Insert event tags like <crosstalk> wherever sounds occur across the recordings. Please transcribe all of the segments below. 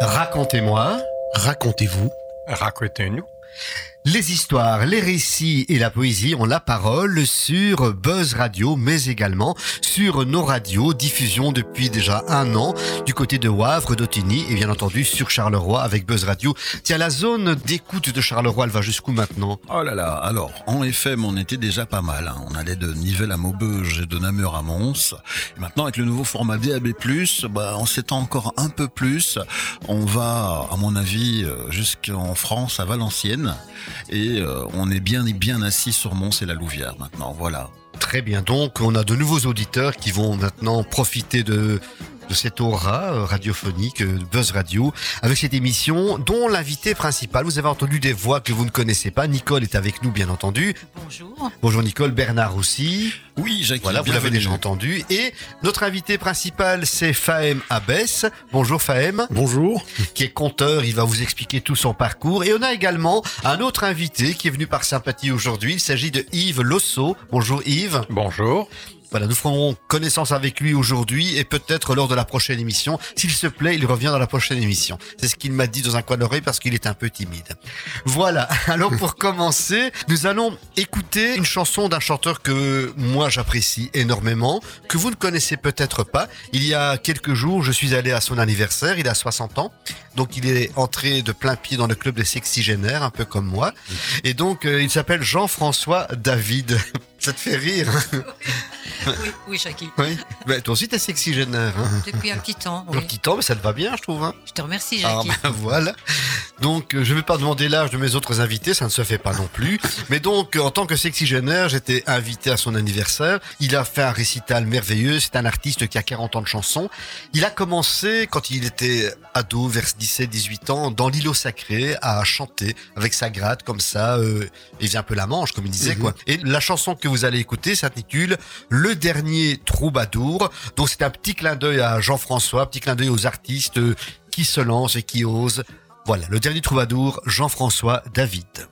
Racontez-moi. Racontez-vous. Racontez-nous. Les histoires, les récits et la poésie ont la parole sur Buzz Radio, mais également sur nos radios, diffusion depuis déjà un an du côté de Wavre, d'Otigny et bien entendu sur Charleroi avec Buzz Radio. Tiens, la zone d'écoute de Charleroi, elle va jusqu'où maintenant? Oh là là, alors, en FM, on était déjà pas mal. hein. On allait de Nivelles à Maubeuge et de Namur à Mons. Maintenant, avec le nouveau format DAB+, bah, on s'étend encore un peu plus. On va, à mon avis, euh, jusqu'en France, à Valenciennes. Et euh, on est bien, bien assis sur Mons et la Louvière maintenant, voilà. Très bien, donc on a de nouveaux auditeurs qui vont maintenant profiter de de cette aura euh, radiophonique euh, Buzz Radio avec cette émission dont l'invité principal, vous avez entendu des voix que vous ne connaissez pas. Nicole est avec nous bien entendu. Bonjour. Bonjour Nicole, Bernard aussi. Oui, Jackie, Voilà, vous l'avez déjà entendu. Et notre invité principal, c'est Fahem Abès. Bonjour Fahem, Bonjour. qui est conteur. Il va vous expliquer tout son parcours. Et on a également un autre invité qui est venu par sympathie aujourd'hui. Il s'agit de Yves Losso. Bonjour Yves. Bonjour. Voilà, nous ferons connaissance avec lui aujourd'hui et peut-être lors de la prochaine émission. S'il se plaît, il revient dans la prochaine émission. C'est ce qu'il m'a dit dans un coin d'oreille parce qu'il est un peu timide. Voilà. <laughs> Alors pour commencer, nous allons écouter une chanson d'un chanteur que moi j'apprécie énormément, que vous ne connaissez peut-être pas. Il y a quelques jours, je suis allé à son anniversaire. Il a 60 ans. Donc il est entré de plein pied dans le club des sexygénaires, un peu comme moi. Et donc euh, il s'appelle Jean-François David. <laughs> Ça te fait rire hein <laughs> Oui, oui, Jackie. oui. Ben, toi aussi, t'es sexygénaire. Hein Depuis un petit temps. Un Oui. petit temps, mais ça te va bien, je trouve. Hein Je te remercie, ah, Jackie. ben, voilà. Donc, euh, je ne vais pas demander l'âge de mes autres invités, ça ne se fait pas non plus. Mais donc, euh, en tant que sexygénaire, j'étais invité à son anniversaire. Il a fait un récital merveilleux. C'est un artiste qui a 40 ans de chansons. Il a commencé, quand il était ado, vers 17-18 ans, dans l'îlot sacré, à chanter avec sa gratte, comme ça. Euh, il faisait un peu la manche, comme il disait, quoi. Et la chanson que vous allez écouter s'intitule Le dernier troubadour. Donc, c'est un petit clin d'œil à Jean-François, petit clin d'œil aux artistes euh, qui se lancent et qui osent. Voilà, le dernier troubadour, Jean-François David.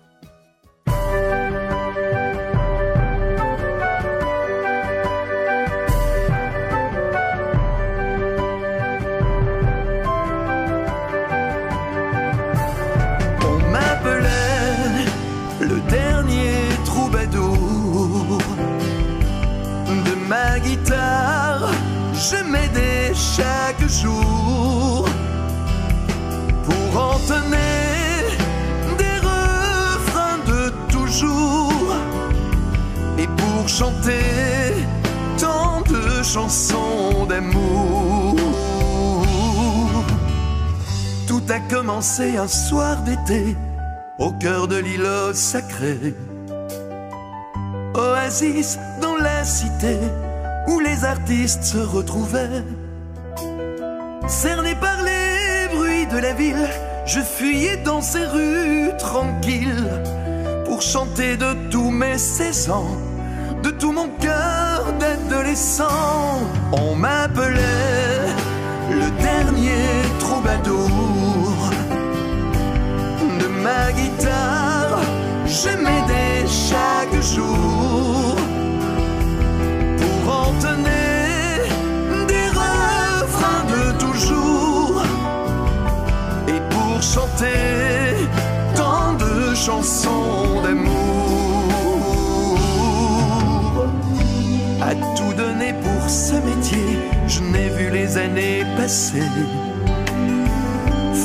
Pour entonner des refrains de toujours et pour chanter tant de chansons d'amour. Tout a commencé un soir d'été au cœur de l'îlot sacré. Oasis dans la cité où les artistes se retrouvaient. Cerné par les bruits de la ville, je fuyais dans ces rues tranquilles pour chanter de tous mes 16 ans, de tout mon cœur d'adolescent. On m'appelait le dernier troubadour de ma guitare. Je m'aidais chaque jour de chansons d'amour. À tout donner pour ce métier, je n'ai vu les années passer.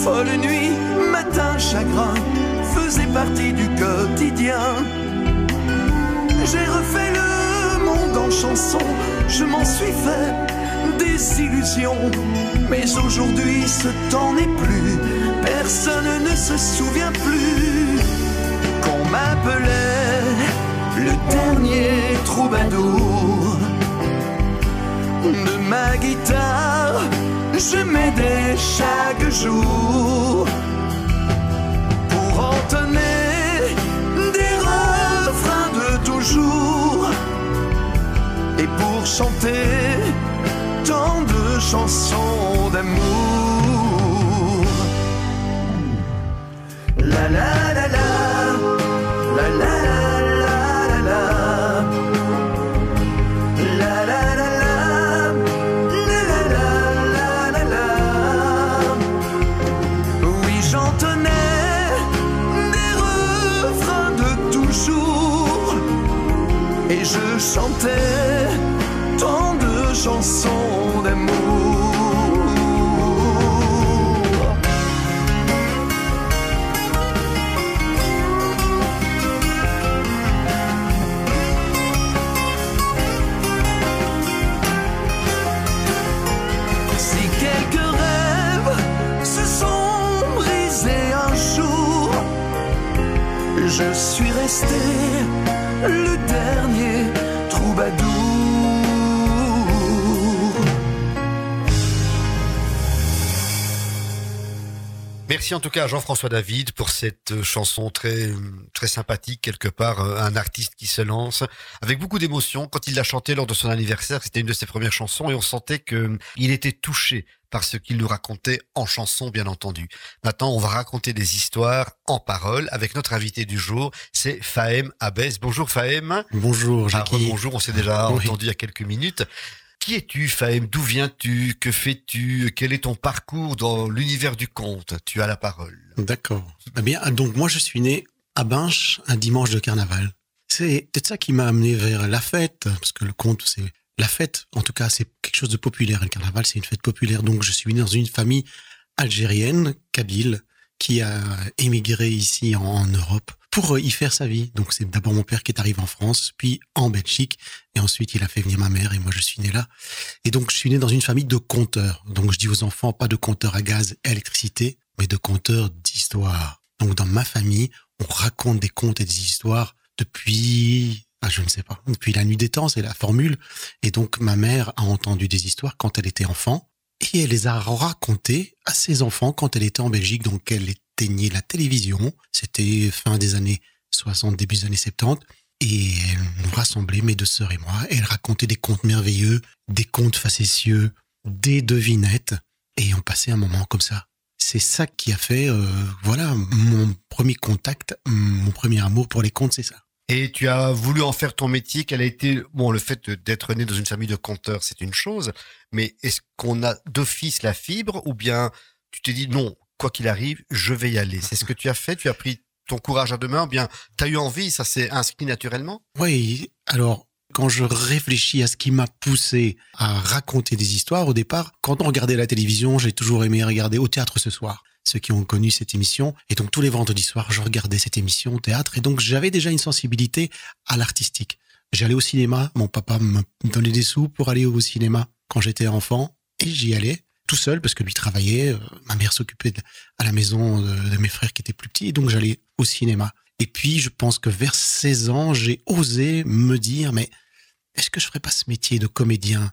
Folle nuit, matin, chagrin faisait partie du quotidien. J'ai refait le monde en chanson, je m'en suis fait des illusions. Mais aujourd'hui, ce temps n'est plus, personne ne se souvient plus le dernier troubadour de ma guitare, je m'aidais chaque jour pour entonner des refrains de toujours et pour chanter tant de chansons d'amour. Chantais tant de chansons d'amour. Merci en tout cas à Jean-François David pour cette euh, chanson très très sympathique quelque part, euh, un artiste qui se lance avec beaucoup d'émotion. Quand il l'a chanté lors de son anniversaire, c'était une de ses premières chansons et on sentait que euh, il était touché par ce qu'il nous racontait en chanson, bien entendu. Maintenant, on va raconter des histoires en parole avec notre invité du jour, c'est Fahem Abès. Bonjour Fahem. Bonjour, Ah, Jackie. bonjour, on s'est déjà Oui. entendu il y a quelques minutes. Qui es-tu, Fahem D'où viens-tu? Que fais-tu? Quel est ton parcours dans l'univers du conte? Tu as la parole. D'accord. Eh bien, donc moi, je suis né à Binche un dimanche de carnaval. C'est peut-être ça qui m'a amené vers la fête, parce que le conte, c'est la fête. En tout cas, c'est quelque chose de populaire. Le carnaval, c'est une fête populaire. Donc, je suis né dans une famille algérienne, kabyle, qui a émigré ici en, en Europe pour euh, y faire sa vie. Donc, c'est d'abord mon père qui est arrivé en France, puis en Belgique, et ensuite il a fait venir ma mère, et moi je suis né là. Et donc, je suis né dans une famille de conteurs. Donc, je dis aux enfants, pas de compteurs à gaz et électricité, mais de conteurs d'histoire. Donc, dans ma famille, on raconte des contes et des histoires depuis, ah, je ne sais pas, depuis la nuit des temps, c'est la formule. Et donc, ma mère a entendu des histoires quand elle était enfant, et elle les a racontées à ses enfants quand elle était en Belgique. Donc, elle éteignait la télévision. C'était fin des années 60, début des années 70. Et elle nous rassemblait, mes deux sœurs et moi. Elle racontait des contes merveilleux, des contes facétieux, des devinettes. Et on passait un moment comme ça. C'est ça qui a fait, euh, voilà, mon premier contact, mon premier amour pour les contes, c'est ça. Et tu as voulu en faire ton métier. Quel a été bon le fait d'être né dans une famille de conteurs, c'est une chose, mais est-ce qu'on a d'office la fibre ou bien tu t'es dit non, quoi qu'il arrive, je vais y aller. C'est ce que tu as fait. Tu as pris ton courage à deux mains. Bien, tu as eu envie, ça s'est inscrit naturellement? Oui, alors quand je réfléchis à ce qui m'a poussé à raconter des histoires au départ, quand on regardait la télévision, j'ai toujours aimé regarder au théâtre ce soir. Ceux qui ont connu cette émission. Et donc tous les vendredis soirs, je regardais cette émission au théâtre. Et donc j'avais déjà une sensibilité à l'artistique. J'allais au cinéma. Mon papa me donnait des sous pour aller au cinéma quand j'étais enfant. Et j'y allais tout seul parce que lui travaillait. euh, Ma mère s'occupait à la maison de, de mes frères qui étaient plus petits. Et donc j'allais au cinéma. Et puis, je pense que vers 16 ans, j'ai osé me dire, mais est-ce que je ferais pas ce métier de comédien?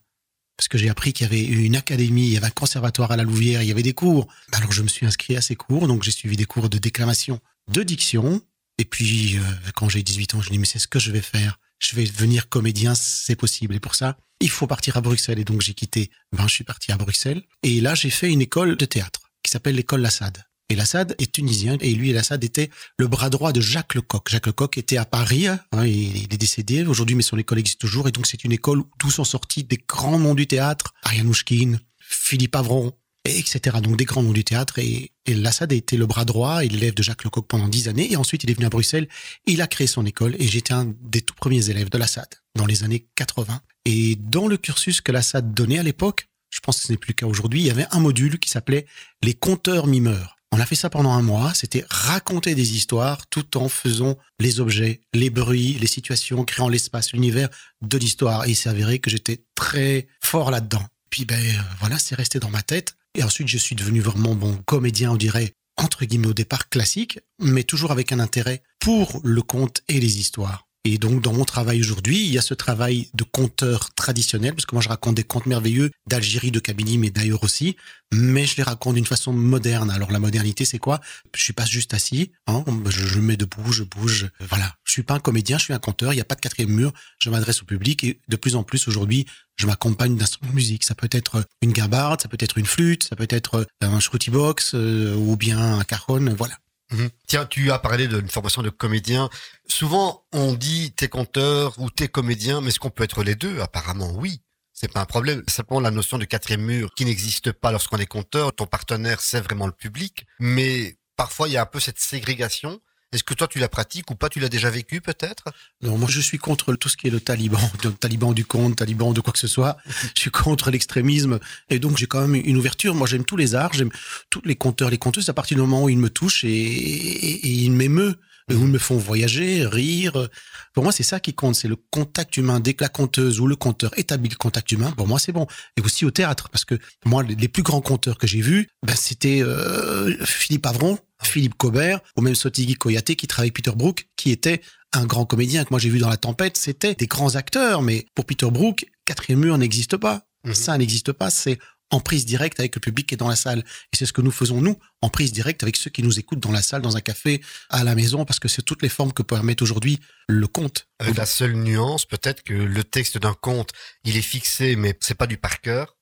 Parce que j'ai appris qu'il y avait une académie, il y avait un conservatoire à la Louvière, il y avait des cours. Alors, je me suis inscrit à ces cours, donc j'ai suivi des cours de déclamation, de diction. Et puis, euh, quand j'ai 18 ans, je dis, mais c'est ce que je vais faire. Je vais devenir comédien, c'est possible. Et pour ça, il faut partir à Bruxelles. Et donc, j'ai quitté, ben, je suis parti à Bruxelles. Et là, j'ai fait une école de théâtre qui s'appelle l'école Lassade. Et Lassade est tunisien et lui, Lassade était le bras droit de Jacques Lecoq. Jacques Lecoq était à Paris, hein, il, est décédé aujourd'hui, mais son école existe toujours. Et donc, c'est une école où sont sortis des grands noms du théâtre, Arianouchkine, Philippe Avron, et etc. Donc, des grands noms du théâtre. Et, Lassade a été le bras droit et l'élève de Jacques Lecoq pendant dix années. Et ensuite, il est venu à Bruxelles il a créé son école. Et j'étais un des tout premiers élèves de Lassade dans les années 80. Et dans le cursus que Lassade donnait à l'époque, je pense que ce n'est plus le cas aujourd'hui, il y avait un module qui s'appelait les conteurs mimeurs. On a fait ça pendant un mois, c'était raconter des histoires tout en faisant les objets, les bruits, les situations, créant l'espace, l'univers de l'histoire. Et il s'est avéré que j'étais très fort là-dedans. Puis ben euh, voilà, c'est resté dans ma tête. Et ensuite, je suis devenu vraiment bon comédien, on dirait, entre guillemets au départ classique, mais toujours avec un intérêt pour le conte et les histoires. Et donc, dans mon travail aujourd'hui, il y a ce travail de conteur traditionnel, parce que moi, je raconte des contes merveilleux d'Algérie, de Kabylie, mais d'ailleurs aussi, mais je les raconte d'une façon moderne. Alors, la modernité, c'est quoi? Je suis pas juste assis, hein, je, je me mets debout, je bouge. Voilà, je suis pas un comédien, je suis un conteur, il n'y a pas de quatrième mur, je m'adresse au public, et de plus en plus, aujourd'hui, je m'accompagne d'instruments de musique. Ça peut être une guimbarde, ça peut être une flûte, ça peut être un shruti box, euh, ou bien un cajon, voilà. Mhm. Tiens, tu as parlé d'une formation de comédien. Souvent, on dit t'es conteur ou t'es comédien, mais est-ce qu'on peut être les deux? Apparemment, oui. C'est pas un problème. Simplement la notion de quatrième mur qui n'existe pas lorsqu'on est conteur. Ton partenaire, c'est vraiment le public. Mais parfois, il y a un peu cette ségrégation. Est-ce que toi tu la pratiques ou pas? Tu l'as déjà vécu peut-être? Non, moi je suis contre tout ce qui est le taliban, le taliban du conte, taliban de quoi que ce soit. <laughs> Je suis contre l'extrémisme. Et donc j'ai quand même une ouverture. Moi j'aime tous les arts, j'aime tous les conteurs, les conteuses à partir du moment où ils me touchent et, et, et m'émeut, ils me font voyager, rire. Pour moi c'est ça qui compte, c'est le contact humain. Dès que la conteuse ou le conteur établit le contact humain, pour moi c'est bon. Et aussi au théâtre, parce que moi les plus grands conteurs que j'ai vus, ben, c'était euh, Philippe Avron, Philippe Cobert, ou même Sotigui Koyate qui travaille avec Peter Brook, qui était un grand comédien que moi j'ai vu dans La Tempête. C'était des grands acteurs, mais pour Peter Brook, quatrième mur n'existe pas. Mhm. Ça n'existe pas. C'est en prise directe avec le public qui est dans la salle. Et c'est ce que nous faisons, nous, en prise directe avec ceux qui nous écoutent dans la salle, dans un café, à la maison, parce que c'est toutes les formes que permet aujourd'hui le conte. Avec la seule nuance, peut-être que le texte d'un conte, il est fixé, mais c'est pas du par cœur.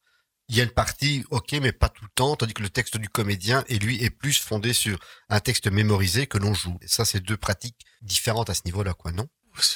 Il y a une partie, ok, mais pas tout le temps, tandis que le texte du comédien, et lui, est plus fondé sur un texte mémorisé que l'on joue. Et ça, c'est deux pratiques différentes à ce niveau-là, quoi, non?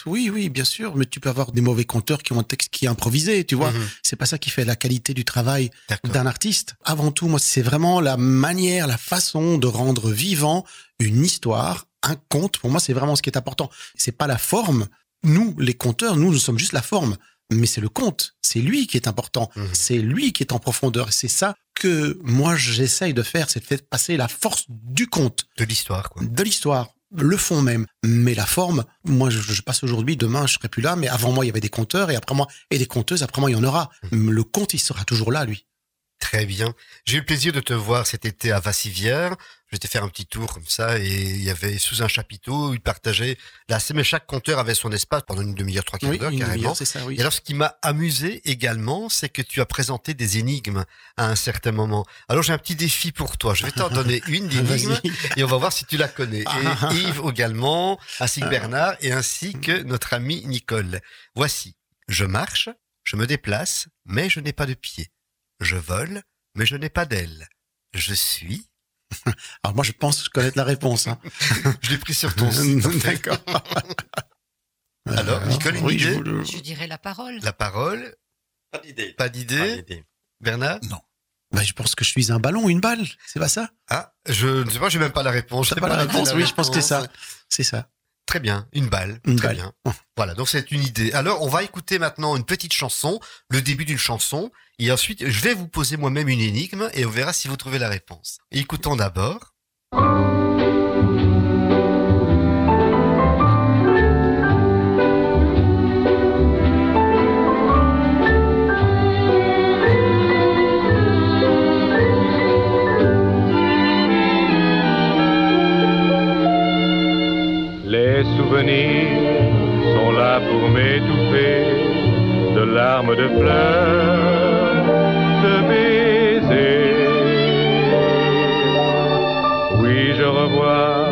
Oui, oui, bien sûr, mais tu peux avoir des mauvais conteurs qui ont un texte qui est improvisé, tu vois. Mhm. C'est pas ça qui fait la qualité du travail d'un artiste. Avant tout, moi, c'est vraiment la manière, la façon de rendre vivant une histoire, un conte. Pour moi, c'est vraiment ce qui est important. C'est pas la forme. Nous, les conteurs, nous, nous sommes juste la forme. Mais c'est le conte. C'est lui qui est important. Mhm. C'est lui qui est en profondeur. C'est ça que moi, j'essaye de faire. C'est de faire passer la force du conte De l'histoire, quoi. de l'histoire, le fond même, mais la forme. Moi, je, je passe aujourd'hui, demain, je serai plus là, mais avant moi, il y avait des conteurs, et après moi, et des conteuses, après moi, il y en aura. Le conte, il sera toujours là, lui. Très bien. J'ai eu le plaisir de te voir cet été à Vassivière. Je t'ai faire un petit tour comme ça et il y avait sous un chapiteau, il partageait la mais chaque conteur avait son espace pendant une demi-heure, trois quarts Oui, d'heure une carrément. ça, oui. Et alors, ce qui m'a amusé également, c'est que tu as présenté des énigmes à un certain moment. Alors, j'ai un petit défi pour toi. Je vais t'en donner <laughs> une d'énigme et on va voir si tu la connais. Ah. Et Yves également, ainsi que Bernard et ainsi que notre ami Nicole. Voici. Je marche, je me déplace, mais je n'ai pas de pied. Je vole, mais je n'ai pas d'ailes. Je suis. <laughs> Alors moi, je pense connaître la réponse. Hein. <laughs> Je l'ai pris sur ton. <laughs> D'accord. Alors, Nicole, une oui, idée le- Je dirais la parole. La parole. Pas d'idée. Pas d'idée. Bernard Bah, je pense que je suis un ballon, une balle. C'est pas ça? Ah, je ne sais pas, j'ai même pas la réponse. Sais pas la est réponse Oui, je pense que c'est réponse. ça. C'est ça. Très bien, une balle. Une Très balle. bien. Voilà, donc c'est une idée. Alors, on va écouter maintenant une petite chanson, le début d'une chanson, et ensuite, je vais vous poser moi-même une énigme, et on verra si vous trouvez la réponse. Écoutons d'abord. De fleurs, de baisers. Oui, je revois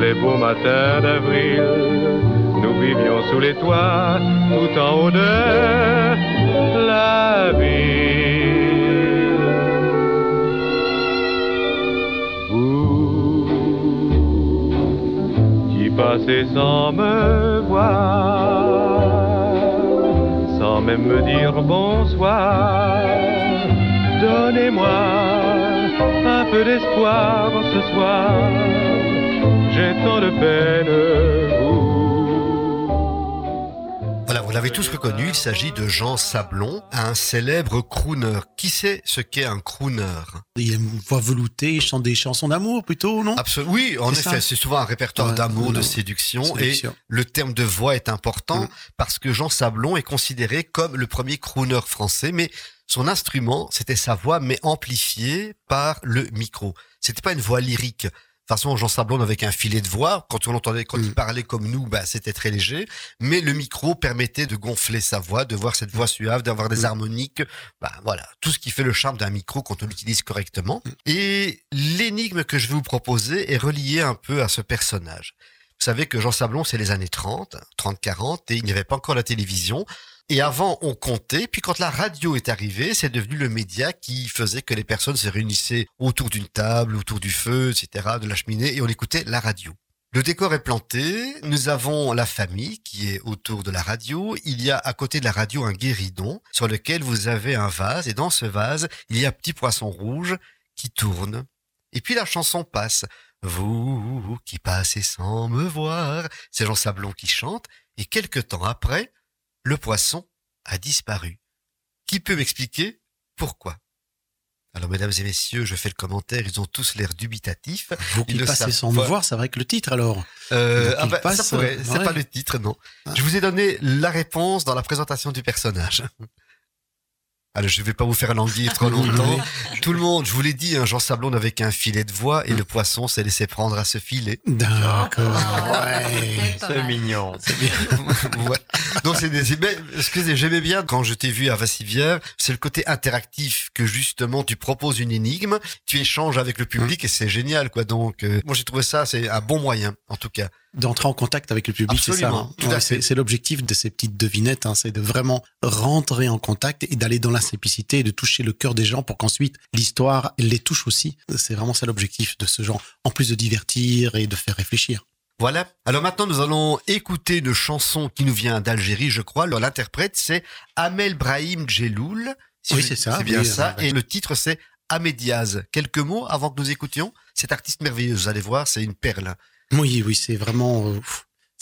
les beaux matins d'avril. Nous vivions sous les toits, tout en haut de la ville. Vous qui passez sans me voir, même me dire bonsoir. Donnez-moi un peu d'espoir ce soir. J'ai tant de peine. vous. Vous l'avez tous reconnu, il s'agit de Jean Sablon, un célèbre crooner. Qui sait ce qu'est un crooner? Il a une voix veloutée, il chante des chansons d'amour plutôt, non? Absolument. Oui, en effet, c'est souvent un répertoire Ouais, d'amour, de Séduction. et le terme de voix est important Mm. parce que Jean Sablon est considéré comme le premier crooner français, mais son instrument, c'était sa voix, mais amplifiée par le micro. C'était pas une voix lyrique. De toute façon, Jean Sablon avait qu'un filet de voix. Quand on l'entendait, quand Mm. il parlait comme nous, bah, c'était très léger. Mais le micro permettait de gonfler sa voix, de voir cette voix suave, d'avoir des Mm. harmoniques. Bah, voilà. Tout ce qui fait le charme d'un micro quand on l'utilise correctement. Mm. Et l'énigme que je vais vous proposer est reliée un peu à ce personnage. Vous savez que Jean Sablon, c'est les années 30, 30-40, et il n'y avait pas encore la télévision. Et avant, on comptait. Puis quand la radio est arrivée, c'est devenu le média qui faisait que les personnes se réunissaient autour d'une table, autour du feu, etc., de la cheminée, et on écoutait la radio. Le décor est planté. Nous avons la famille qui est autour de la radio. Il y a à côté de la radio un guéridon sur lequel vous avez un vase. Et dans ce vase, il y a un petit poisson rouge qui tourne. Et puis la chanson passe. Vous qui passez sans me voir. C'est Jean Sablon qui chante. Et quelque temps après, le poisson a disparu. Qui peut m'expliquer pourquoi? Alors, mesdames et messieurs, je fais le commentaire. Ils ont tous l'air dubitatifs. Vous Ils qui passez sans me voir, c'est vrai que le titre alors. Euh, ah bah, passe, ça pourrait. C'est ouais. pas le titre, non. Ah. Je vous ai donné la réponse dans la présentation du personnage. <laughs> Alors, je vais pas vous faire languir trop <laughs> longtemps. Tout le monde, je vous l'ai dit, hein, Jean Sablon n'avait qu'un filet de voix et le poisson s'est laissé prendre à ce filet. D'accord. Ah, Ouais. mal. mignon. <laughs> Ouais. Donc c'est des, mais, excusez, j'aimais bien quand je t'ai vu à Vassivière, c'est le côté interactif que justement tu proposes une énigme, tu échanges avec le public et c'est génial quoi. Donc euh, moi j'ai trouvé ça c'est un bon moyen en tout cas. D'entrer en contact avec le public, c'est ça. Hein. Ouais, c'est l'objectif de ces petites devinettes, hein, c'est de vraiment rentrer en contact et d'aller dans la simplicité et de toucher le cœur des gens pour qu'ensuite l'histoire les touche aussi. C'est vraiment ça l'objectif de ce genre, en plus de divertir et de faire réfléchir. Voilà. Alors maintenant nous allons écouter une chanson qui nous vient d'Algérie, je crois. Alors, L'interprète c'est Amel Brahim Djeloul. Si Oui, c'est ça, C'est bien oui, ça. Et le titre c'est Amédiaz. Quelques mots avant que nous écoutions. Cet artiste merveilleux, vous allez voir, c'est une perle. Oui, oui, c'est vraiment, euh,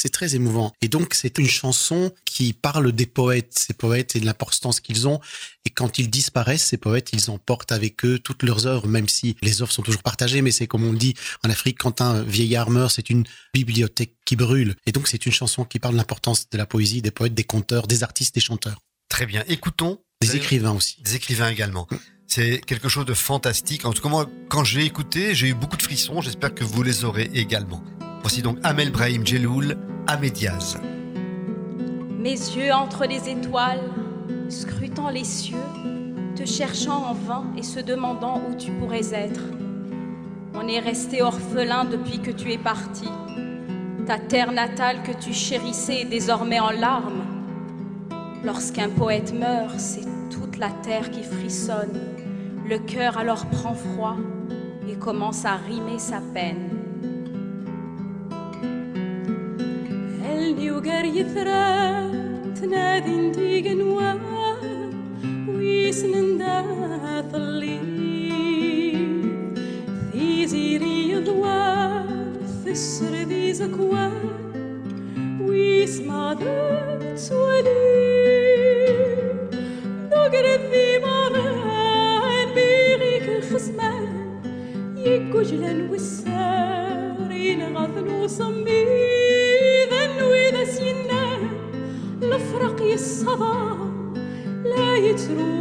c'est très émouvant. Et donc, c'est une chanson qui parle des poètes, ces poètes et de l'importance qu'ils ont. Et quand ils disparaissent, ces poètes, ils emportent avec eux toutes leurs œuvres, même si les œuvres sont toujours partagées. Mais c'est comme on le dit en Afrique, quand un vieillard meurt, c'est une bibliothèque qui brûle. Et donc, c'est une chanson qui parle de l'importance de la poésie, des poètes, des conteurs, des artistes, des chanteurs, Très bien. Écoutons. des écrivains aussi. Des écrivains également. C'est quelque chose de fantastique. En tout cas, moi, quand je l'ai écouté, j'ai eu beaucoup de frissons. J'espère que vous les aurez également. Voici donc Amel Brahim Djeloul, Amédiaz. Mes yeux entre les étoiles, scrutant les cieux, te cherchant en vain et se demandant où tu pourrais être. On est resté orphelin depuis que tu es parti. Ta terre natale que tu chérissais est désormais en larmes. Lorsqu'un poète meurt, c'est toute la terre qui frissonne. Le cœur alors prend froid et commence à rimer sa peine. قلبي وجار يثرى. تنادي انتي جنوا ويسنن دا ثلي. في زيري يضوى في السر ذي زكوى. ويسمع ذات سوالي دوجر ذي مران بيغيك الخصمان يكوجلن والسار ينغثن وصمي. sabah, leit ro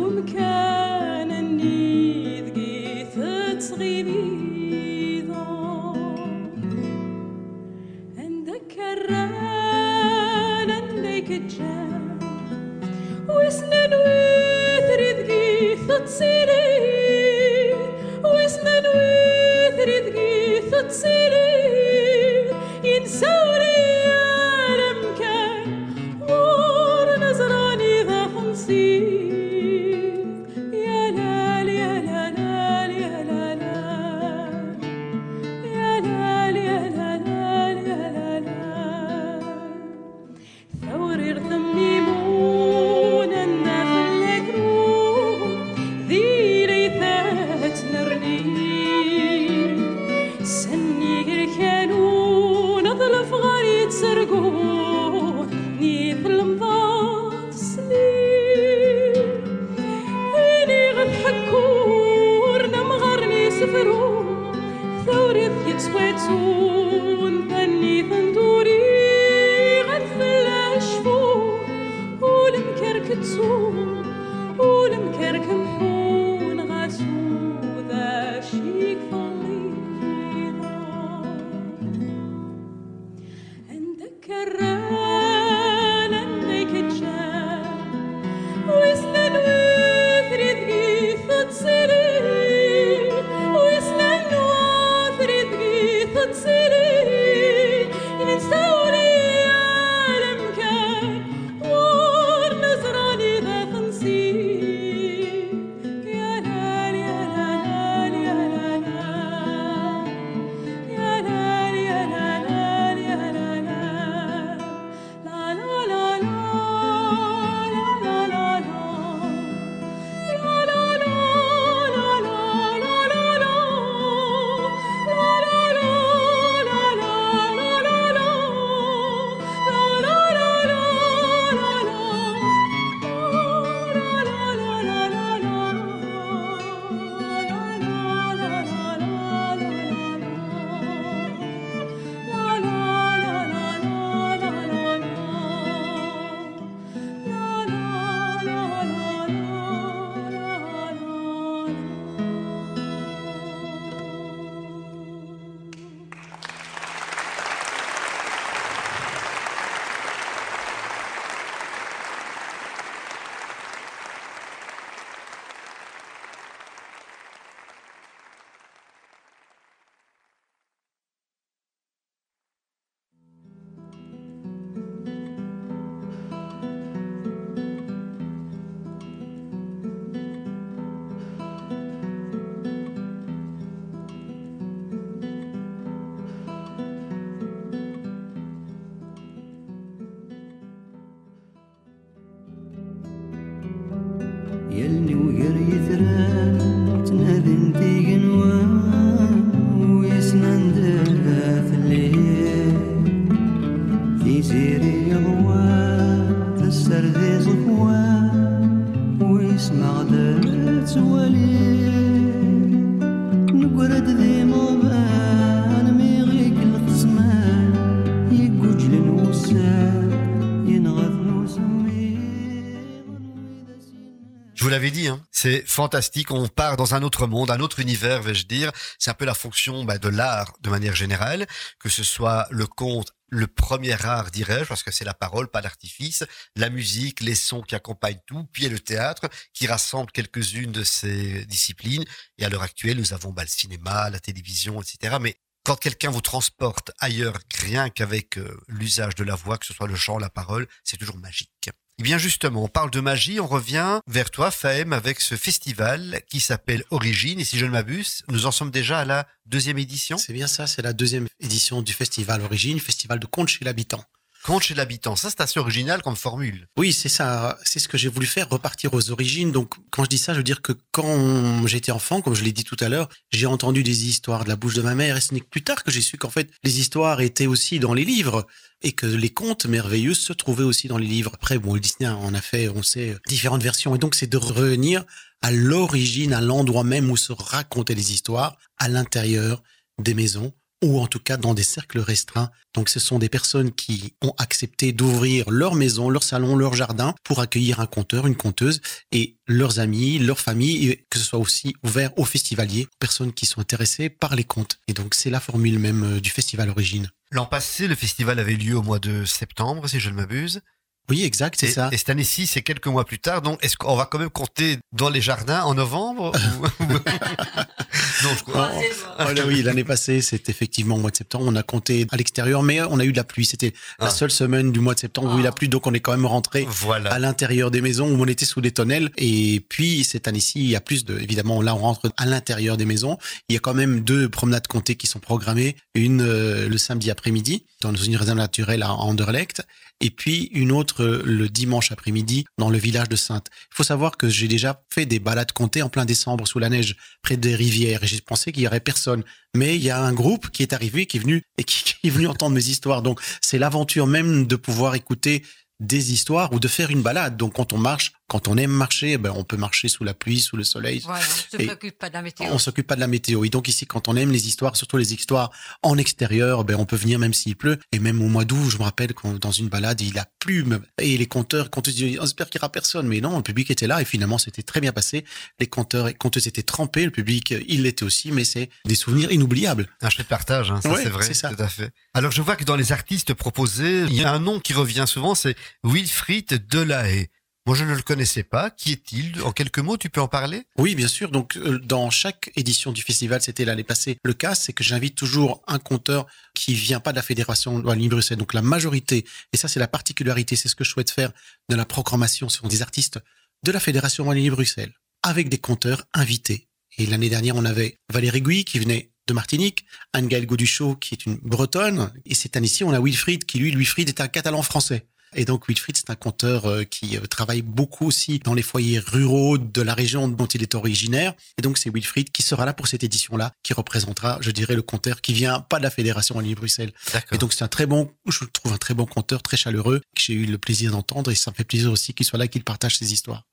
c'est fantastique. On part dans un autre monde, un autre univers, vais-je dire. C'est un peu la fonction bah, de l'art de manière générale, que ce soit le conte, le premier art, dirais-je, parce que c'est la parole, pas l'artifice, la musique, les sons qui accompagnent tout, puis le théâtre qui rassemble quelques-unes de ces disciplines. Et à l'heure actuelle, nous avons bah, le cinéma, la télévision, etc. Mais quand quelqu'un vous transporte ailleurs, rien qu'avec euh, l'usage de la voix, que ce soit le chant, la parole, c'est toujours magique. Eh bien justement, on parle de magie, on revient vers toi, Fahem, avec ce festival qui s'appelle Origine. Et si je ne m'abuse, nous en sommes déjà à la deuxième édition. C'est bien ça, c'est la deuxième édition du festival Origine, festival de contes chez l'habitant. Compte chez l'habitant, ça c'est assez original comme formule. Oui, c'est ça. C'est ce que j'ai voulu faire, repartir aux origines. Donc, quand je dis ça, je veux dire que quand j'étais enfant, comme je l'ai dit tout à l'heure, j'ai entendu des histoires de la bouche de ma mère et ce n'est que plus tard que j'ai su qu'en fait, les histoires étaient aussi dans les livres et que les contes merveilleux se trouvaient aussi dans les livres. Après, bon, le Disney en a fait, on sait, différentes versions. Et donc, c'est de revenir à l'origine, à l'endroit même où se racontaient les histoires, à l'intérieur des maisons ou en tout cas dans des cercles restreints. Donc ce sont des personnes qui ont accepté d'ouvrir leur maison, leur salon, leur jardin pour accueillir un conteur, une conteuse et leurs amis, leur famille, et que ce soit aussi ouvert aux festivaliers, aux personnes qui sont intéressées par les contes. Et donc c'est la formule même euh, du festival Origine. L'an passé, le festival avait lieu au mois de septembre, si je ne m'abuse. Oui, exact, c'est ça. et cette année-ci, c'est quelques mois plus tard. Donc, est-ce qu'on va quand même compter dans les jardins en novembre ou- <laughs> <laughs> Non, je crois. Oh là oui, l'année passée, c'est effectivement au mois de septembre. On a compté à l'extérieur, mais on a eu de la pluie. C'était Ah. la seule semaine du mois de septembre où il y a eu la pluie, donc on est quand même rentré Voilà. à l'intérieur des maisons où on était sous des tonnelles. Et puis cette année-ci, il y a plus de, évidemment, là on rentre à l'intérieur des maisons. Il y a quand même deux promenades comptées qui sont programmées. Une euh, le samedi après-midi dans une réserve naturelle à Anderlecht, et puis une autre le dimanche après-midi dans le village de Sainte. Il faut savoir que j'ai déjà fait des balades comptées en plein décembre sous la neige près des rivières et j'ai pensé qu'il y aurait personne. Mais il y a un groupe qui est arrivé, qui est venu et qui, <laughs> qui est venu entendre mes histoires. Donc c'est l'aventure même de pouvoir écouter des histoires ou de faire une balade. Donc quand on marche, quand on aime marcher, eh ben on peut marcher sous la pluie, sous le soleil. Voilà, on ne préoccupe pas de la météo. On s'occupe pas de la météo. Et donc ici, quand on aime les histoires, surtout les histoires en extérieur, ben on peut venir même s'il pleut. Et même au mois d'août, je me rappelle quand dans une balade, il a plu. Et les compteurs, disaient, on espère qu'il y aura personne. Mais non, le public était là et finalement, c'était très bien passé. Les compteurs et compteuses étaient trempés. Le public, euh, il l'était aussi. Mais c'est des souvenirs inoubliables. Un chouette partage, hein, ça Ouais, c'est vrai, ça. tout à fait. Alors je vois que dans les artistes proposés, il y a un nom qui revient souvent, c'est Wilfried Delahaye. Moi je ne le connaissais pas. Qui est-il? En quelques mots, tu peux en parler? Oui, bien sûr. Donc, euh, dans chaque édition du festival, c'était l'année passée le cas, c'est que j'invite toujours un conteur qui vient pas de la Fédération Wallonie-Bruxelles. Donc, la majorité, et ça, c'est la particularité, c'est ce que je souhaite faire de la programmation, ce sont des artistes de la Fédération Wallonie-Bruxelles, avec des conteurs invités. Et l'année dernière, on avait Valérie Gouy qui venait de Martinique, Anne-Gaëlle Goduchot qui est une bretonne, et cette année-ci, on a Wilfried qui, lui, Wilfried est un catalan français. Et donc Wilfried, c'est un conteur euh, qui euh, travaille beaucoup aussi dans les foyers ruraux de la région dont il est originaire. Et donc c'est Wilfried qui sera là pour cette édition-là, qui représentera, je dirais, le conteur qui vient pas de la Fédération Wallonie-Bruxelles. D'accord. Et donc c'est un très bon, je trouve un très bon conteur, très chaleureux, que j'ai eu le plaisir d'entendre et ça me fait plaisir aussi qu'il soit là, qu'il partage ses histoires.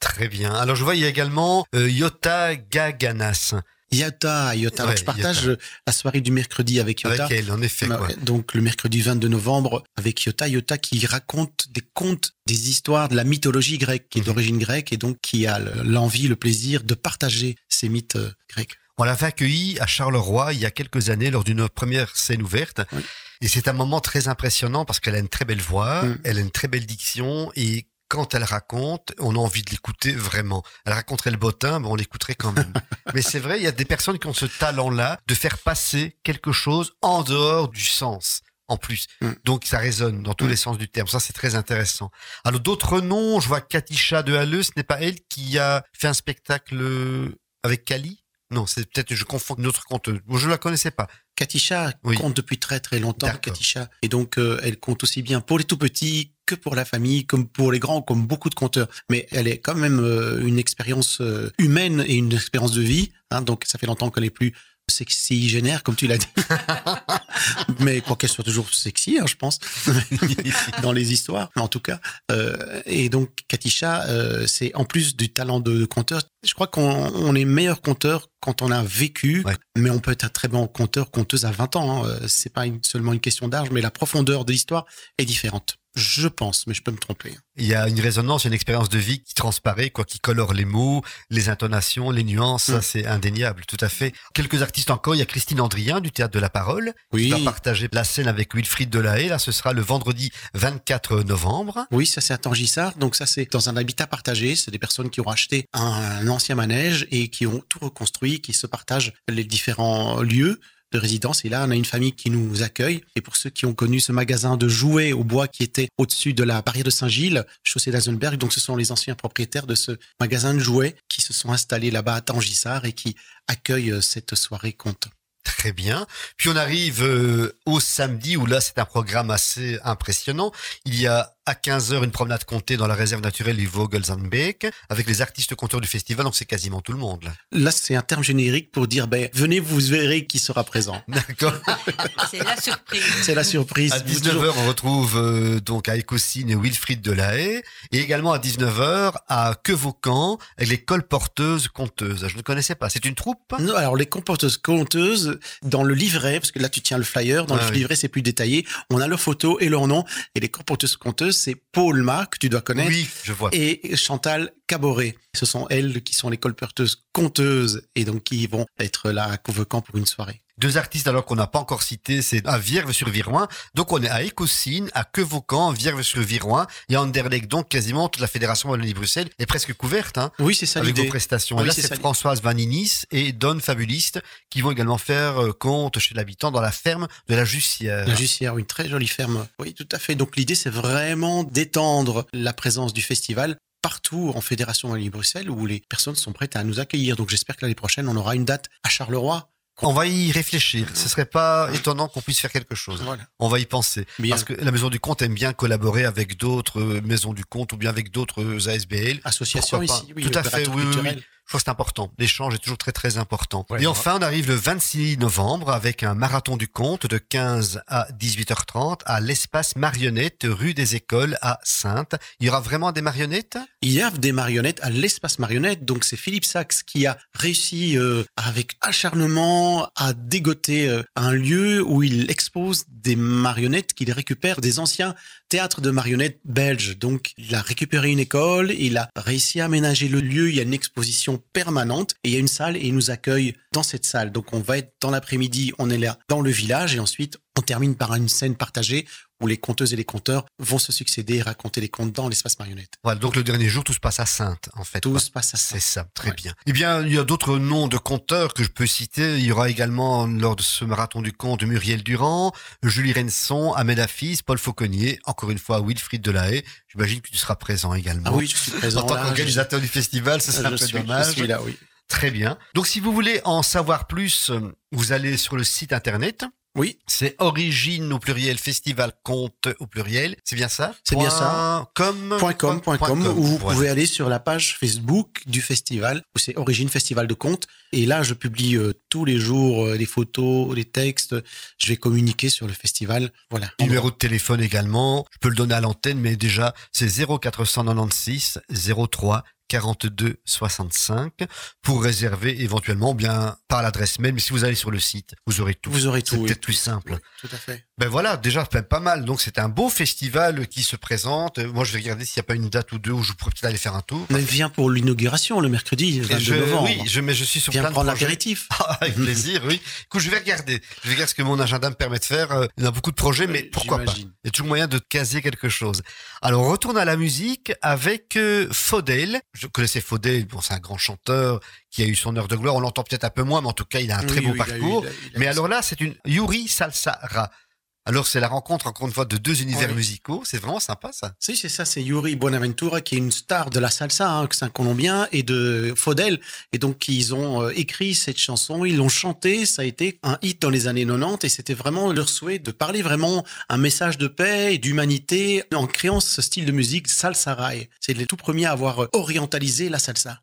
Très bien. Alors je vois, il y a également euh, Yota Gaganas. Yota, Yota. Alors, je partage Yota. euh, la soirée du mercredi avec Yota. Avec elle, en effet. Quoi. Donc le mercredi 22 novembre avec Yota, Yota qui raconte des contes, des histoires de la mythologie grecque, qui est Mhm. d'origine grecque et donc qui a le- l'envie, le plaisir de partager ces mythes euh, grecs. On l'avait accueillie à Charleroi il y a quelques années lors d'une première scène ouverte. Oui. Et c'est un moment très impressionnant parce qu'elle a une très belle voix, Mm. elle a une très belle diction et quand elle raconte, on a envie de l'écouter vraiment. Elle raconterait le bottin, mais on l'écouterait quand même. <laughs> mais c'est vrai, il y a des personnes qui ont ce talent-là de faire passer quelque chose en dehors du sens. En plus. Mm. Donc, ça résonne dans tous Mm. les sens du terme. Ça, c'est très intéressant. Alors, d'autres noms, je vois Katisha de Halleux, ce n'est pas elle qui a fait un spectacle euh, avec Kali? Non, c'est peut-être, je confonds une autre conteuse. Bon, je la connaissais pas. Katisha Oui. compte depuis très très longtemps. Katisha. Et donc, euh, elle compte aussi bien pour les tout petits que pour la famille, comme pour les grands, comme beaucoup de compteurs. Mais elle est quand même euh, une expérience euh, humaine et une expérience de vie. hein. donc, ça fait longtemps qu'elle est plus sexy génère, comme tu l'as dit. <laughs> Mais quoi qu'elle soit toujours sexy, hein, je pense, <laughs> dans les histoires, en tout cas. Euh, et donc, Katisha, euh, c'est en plus du talent de, de conteur, je crois qu'on on est meilleur conteur quand on a vécu, Ouais. mais on peut être un très bon conteur, conteuse à 20 ans. Hein. C'est pas une- seulement une question d'âge, mais la profondeur de l'histoire est différente. Je pense, mais je peux me tromper. Il y a une résonance, une expérience de vie qui transparaît, quoi, qui colore les mots, les intonations, les nuances. Ça, Mm. c'est indéniable, tout à fait. Quelques artistes encore. Il y a Christine Andrien du Théâtre de la Parole. Oui. qui va partager la scène avec Wilfried Delahaye. Là, ce sera le vendredi 24 novembre. Oui, ça c'est à Tangissard. Donc ça c'est dans un habitat partagé. C'est des personnes qui ont acheté un, un ancien manège et qui ont tout reconstruit, qui se partagent les différents lieux de résidence. Et là, on a une famille qui nous accueille. Et pour ceux qui ont connu ce magasin de jouets au bois qui était au-dessus de la barrière de Saint-Gilles, chaussée d'Azenberg, donc ce sont les anciens propriétaires de ce magasin de jouets qui se sont installés là-bas à Tangissard et qui accueillent euh, cette soirée conte. Très bien. Puis on arrive euh, au samedi où là, c'est un programme assez impressionnant. Il y a à 15h une promenade comptée dans la réserve naturelle du Vogelsanbeek avec les artistes conteurs du festival. Donc c'est quasiment tout le monde. Là. Là, c'est un terme générique pour dire, ben, venez, vous verrez qui sera présent. <laughs> D'accord. <laughs> C'est la surprise. C'est la surprise. À Vous 19h, on retrouve euh, donc à Écosine et Wilfried Delahaye. Et également à 19h à Quevaucan avec les colporteuses conteuses. Je ne connaissais pas. C'est une troupe? Non, alors les comporteuses conteuses, dans le livret, parce que là tu tiens le flyer, dans Ah le oui. livret c'est plus détaillé, on a leur photo et leur nom. Et les comporteuses conteuses, c'est Paul Ma, que tu dois connaître, Oui, je vois. et Chantal Caboret. Ce sont elles qui sont les colporteuses conteuses et donc qui vont être là à Convoquant pour une soirée. Deux artistes alors qu'on n'a pas encore cités, c'est à Vierve-sur-Viroin. Donc on est à Écosine, à Quevaucan, Vierve-sur-Viroin et à Anderlecht. Donc quasiment toute la fédération Wallonie-Bruxelles est presque couverte hein, Oui, c'est ça avec vos prestations. Oui, et là c'est. Françoise Vaninis et Don Fabuliste qui vont également faire euh, compte chez l'habitant dans la ferme de la Jussière. La Jussière, une très jolie ferme. Oui, tout à fait. Donc l'idée, c'est vraiment d'étendre la présence du festival partout en Fédération Wallonie-Bruxelles où les personnes sont prêtes à nous accueillir. Donc j'espère que l'année prochaine, on aura une date à Charleroi. On va y réfléchir. Ce serait pas étonnant qu'on puisse faire quelque chose. Voilà. On va y penser. Bien. Parce que la Maison du Compte aime bien collaborer avec d'autres euh, maisons du compte ou bien avec d'autres euh, ASBL. Association Pourquoi pas ici, oui, Tout à fait, opérateur oui, oui, culturel. oui. Je trouve que c'est important. L'échange est toujours très très important. Ouais, et enfin, on arrive le 26 novembre avec un marathon du compte de 15 à 18h30 à l'espace marionnette rue des Écoles à Sainte. Il y aura vraiment des marionnettes? Il y a des marionnettes à l'espace marionnette. Donc c'est Philippe Sachs qui a réussi euh, avec acharnement à dégoter euh, un lieu où il expose des marionnettes qu'il récupère des anciens théâtres de marionnettes belges. Donc il a récupéré une école, il a réussi à aménager le lieu, il y a une exposition permanente et il y a une salle et il nous accueille dans cette salle. Donc on va être dans l'après-midi, on est là dans le village et ensuite on termine par une scène partagée où les conteuses et les conteurs vont se succéder et raconter les contes dans l'espace marionnette. Voilà, donc le dernier jour, tout se passe à Sainte, en fait. Tout quoi. se passe à ça. C'est ça, très Ouais. bien. Eh bien, il y a d'autres noms de conteurs que je peux citer. Il y aura également, lors de ce marathon du conte, Muriel Durand, Julie Renson, Ahmed Hafiz, Paul Fauconnier, encore une fois, Wilfried Delahaye. J'imagine que tu seras présent également. Ah oui, je suis présent En tant qu'organisateur du festival, ce serait un peu suis, dommage. je suis là, oui. Très bien. Donc, si vous voulez en savoir plus, euh, vous allez sur le site internet. Oui, C'est origine au pluriel, festival compte au pluriel. C'est bien ça? C'est bien ça. Com. point .com, point .com, com, où vous voilà. pouvez aller sur la page Facebook du festival, où c'est Origine Festival de Contes. Et là, je publie euh, tous les jours euh, les photos, les textes. Je vais communiquer sur le festival. Voilà. Numéro de téléphone également. Je peux le donner à l'antenne, mais déjà, c'est 0496 03 42 65 pour réserver éventuellement, bien par l'adresse mail. Mais si vous allez sur le site, vous aurez tout. Vous aurez C'est tout. oui. peut-être plus simple. Oui, tout à fait. Ben voilà, déjà, pas mal. Donc, c'est un beau festival qui se présente. Euh, Moi, je vais regarder s'il n'y a pas une date ou deux où je pourrais peut-être aller faire un tour. Mais viens pour l'inauguration le mercredi 22 je, novembre. oui, je, mais je suis sur viens plein de prendre projets. l'apéritif. <laughs> Ah, avec plaisir, oui. Écoute, je vais regarder. Je vais regarder ce que mon agenda me permet de faire. Euh, Il y a beaucoup de projets, mais pourquoi pas? Il y a toujours moyen de caser quelque chose. Alors, on retourne à la musique avec euh, Faudel. Je connaissais Faudel, bon, c'est un grand chanteur qui a eu son heure de gloire. On l'entend peut-être un peu moins, mais en tout cas, il a un très beau oui, eu- parcours. il a- il a mais alors là, c'est une Yuri Salsara. Alors, c'est la rencontre, encore une fois, de deux univers Oui. musicaux. C'est vraiment sympa, ça. Si, c'est ça, c'est Yuri Buenaventura qui est une star de la salsa, hein, c'est un Colombien, et de Faudel. Et donc, ils ont euh, écrit cette chanson, ils l'ont chantée, ça a été un hit dans les années 90, et c'était vraiment leur souhait de parler vraiment un message de paix et d'humanité en créant ce style de musique salsa rail. C'est les tout premiers à avoir euh, orientalisé la salsa.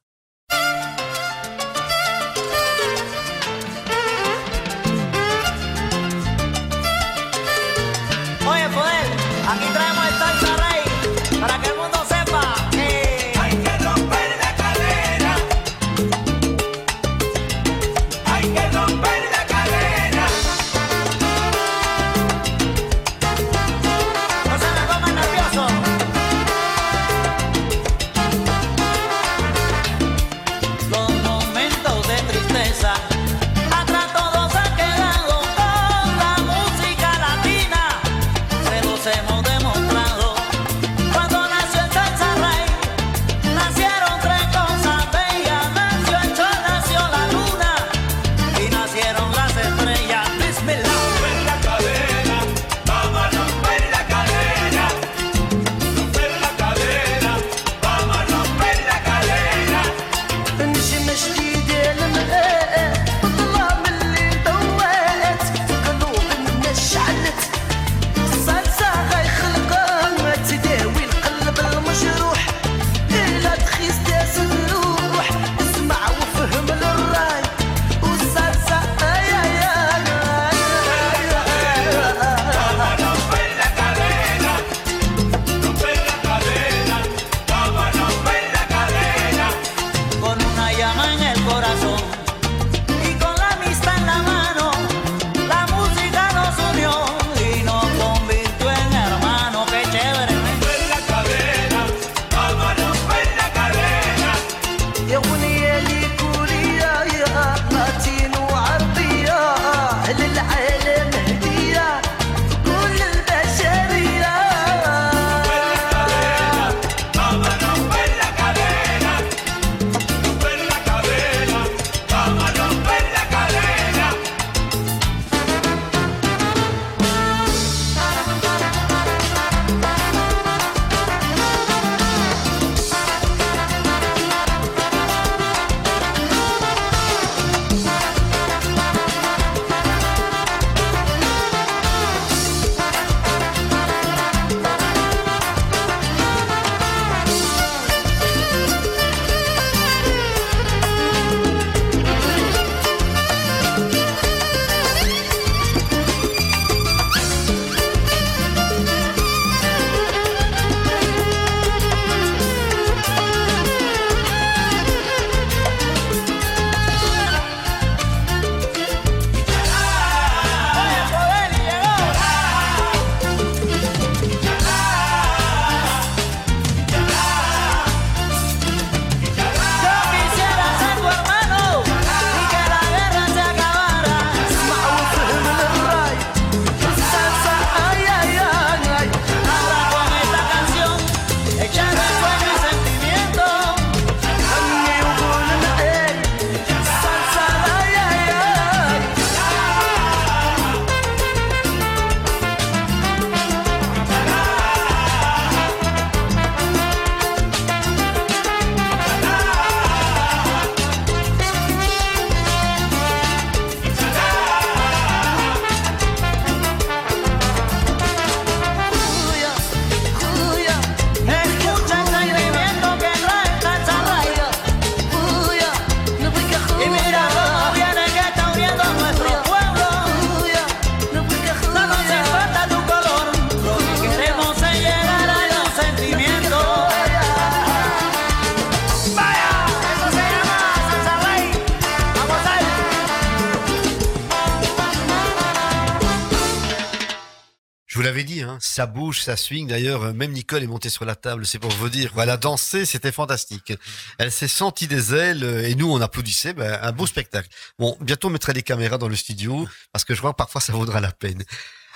Ça bouge, ça swing. D'ailleurs, euh, même Nicole est montée sur la table, c'est pour vous dire. Elle a dansé, c'était fantastique. Elle s'est sentie des ailes euh, et nous, on applaudissait. Ben, un beau spectacle. Bon, bientôt, on mettra des caméras dans le studio parce que je vois que parfois, ça vaudra la peine.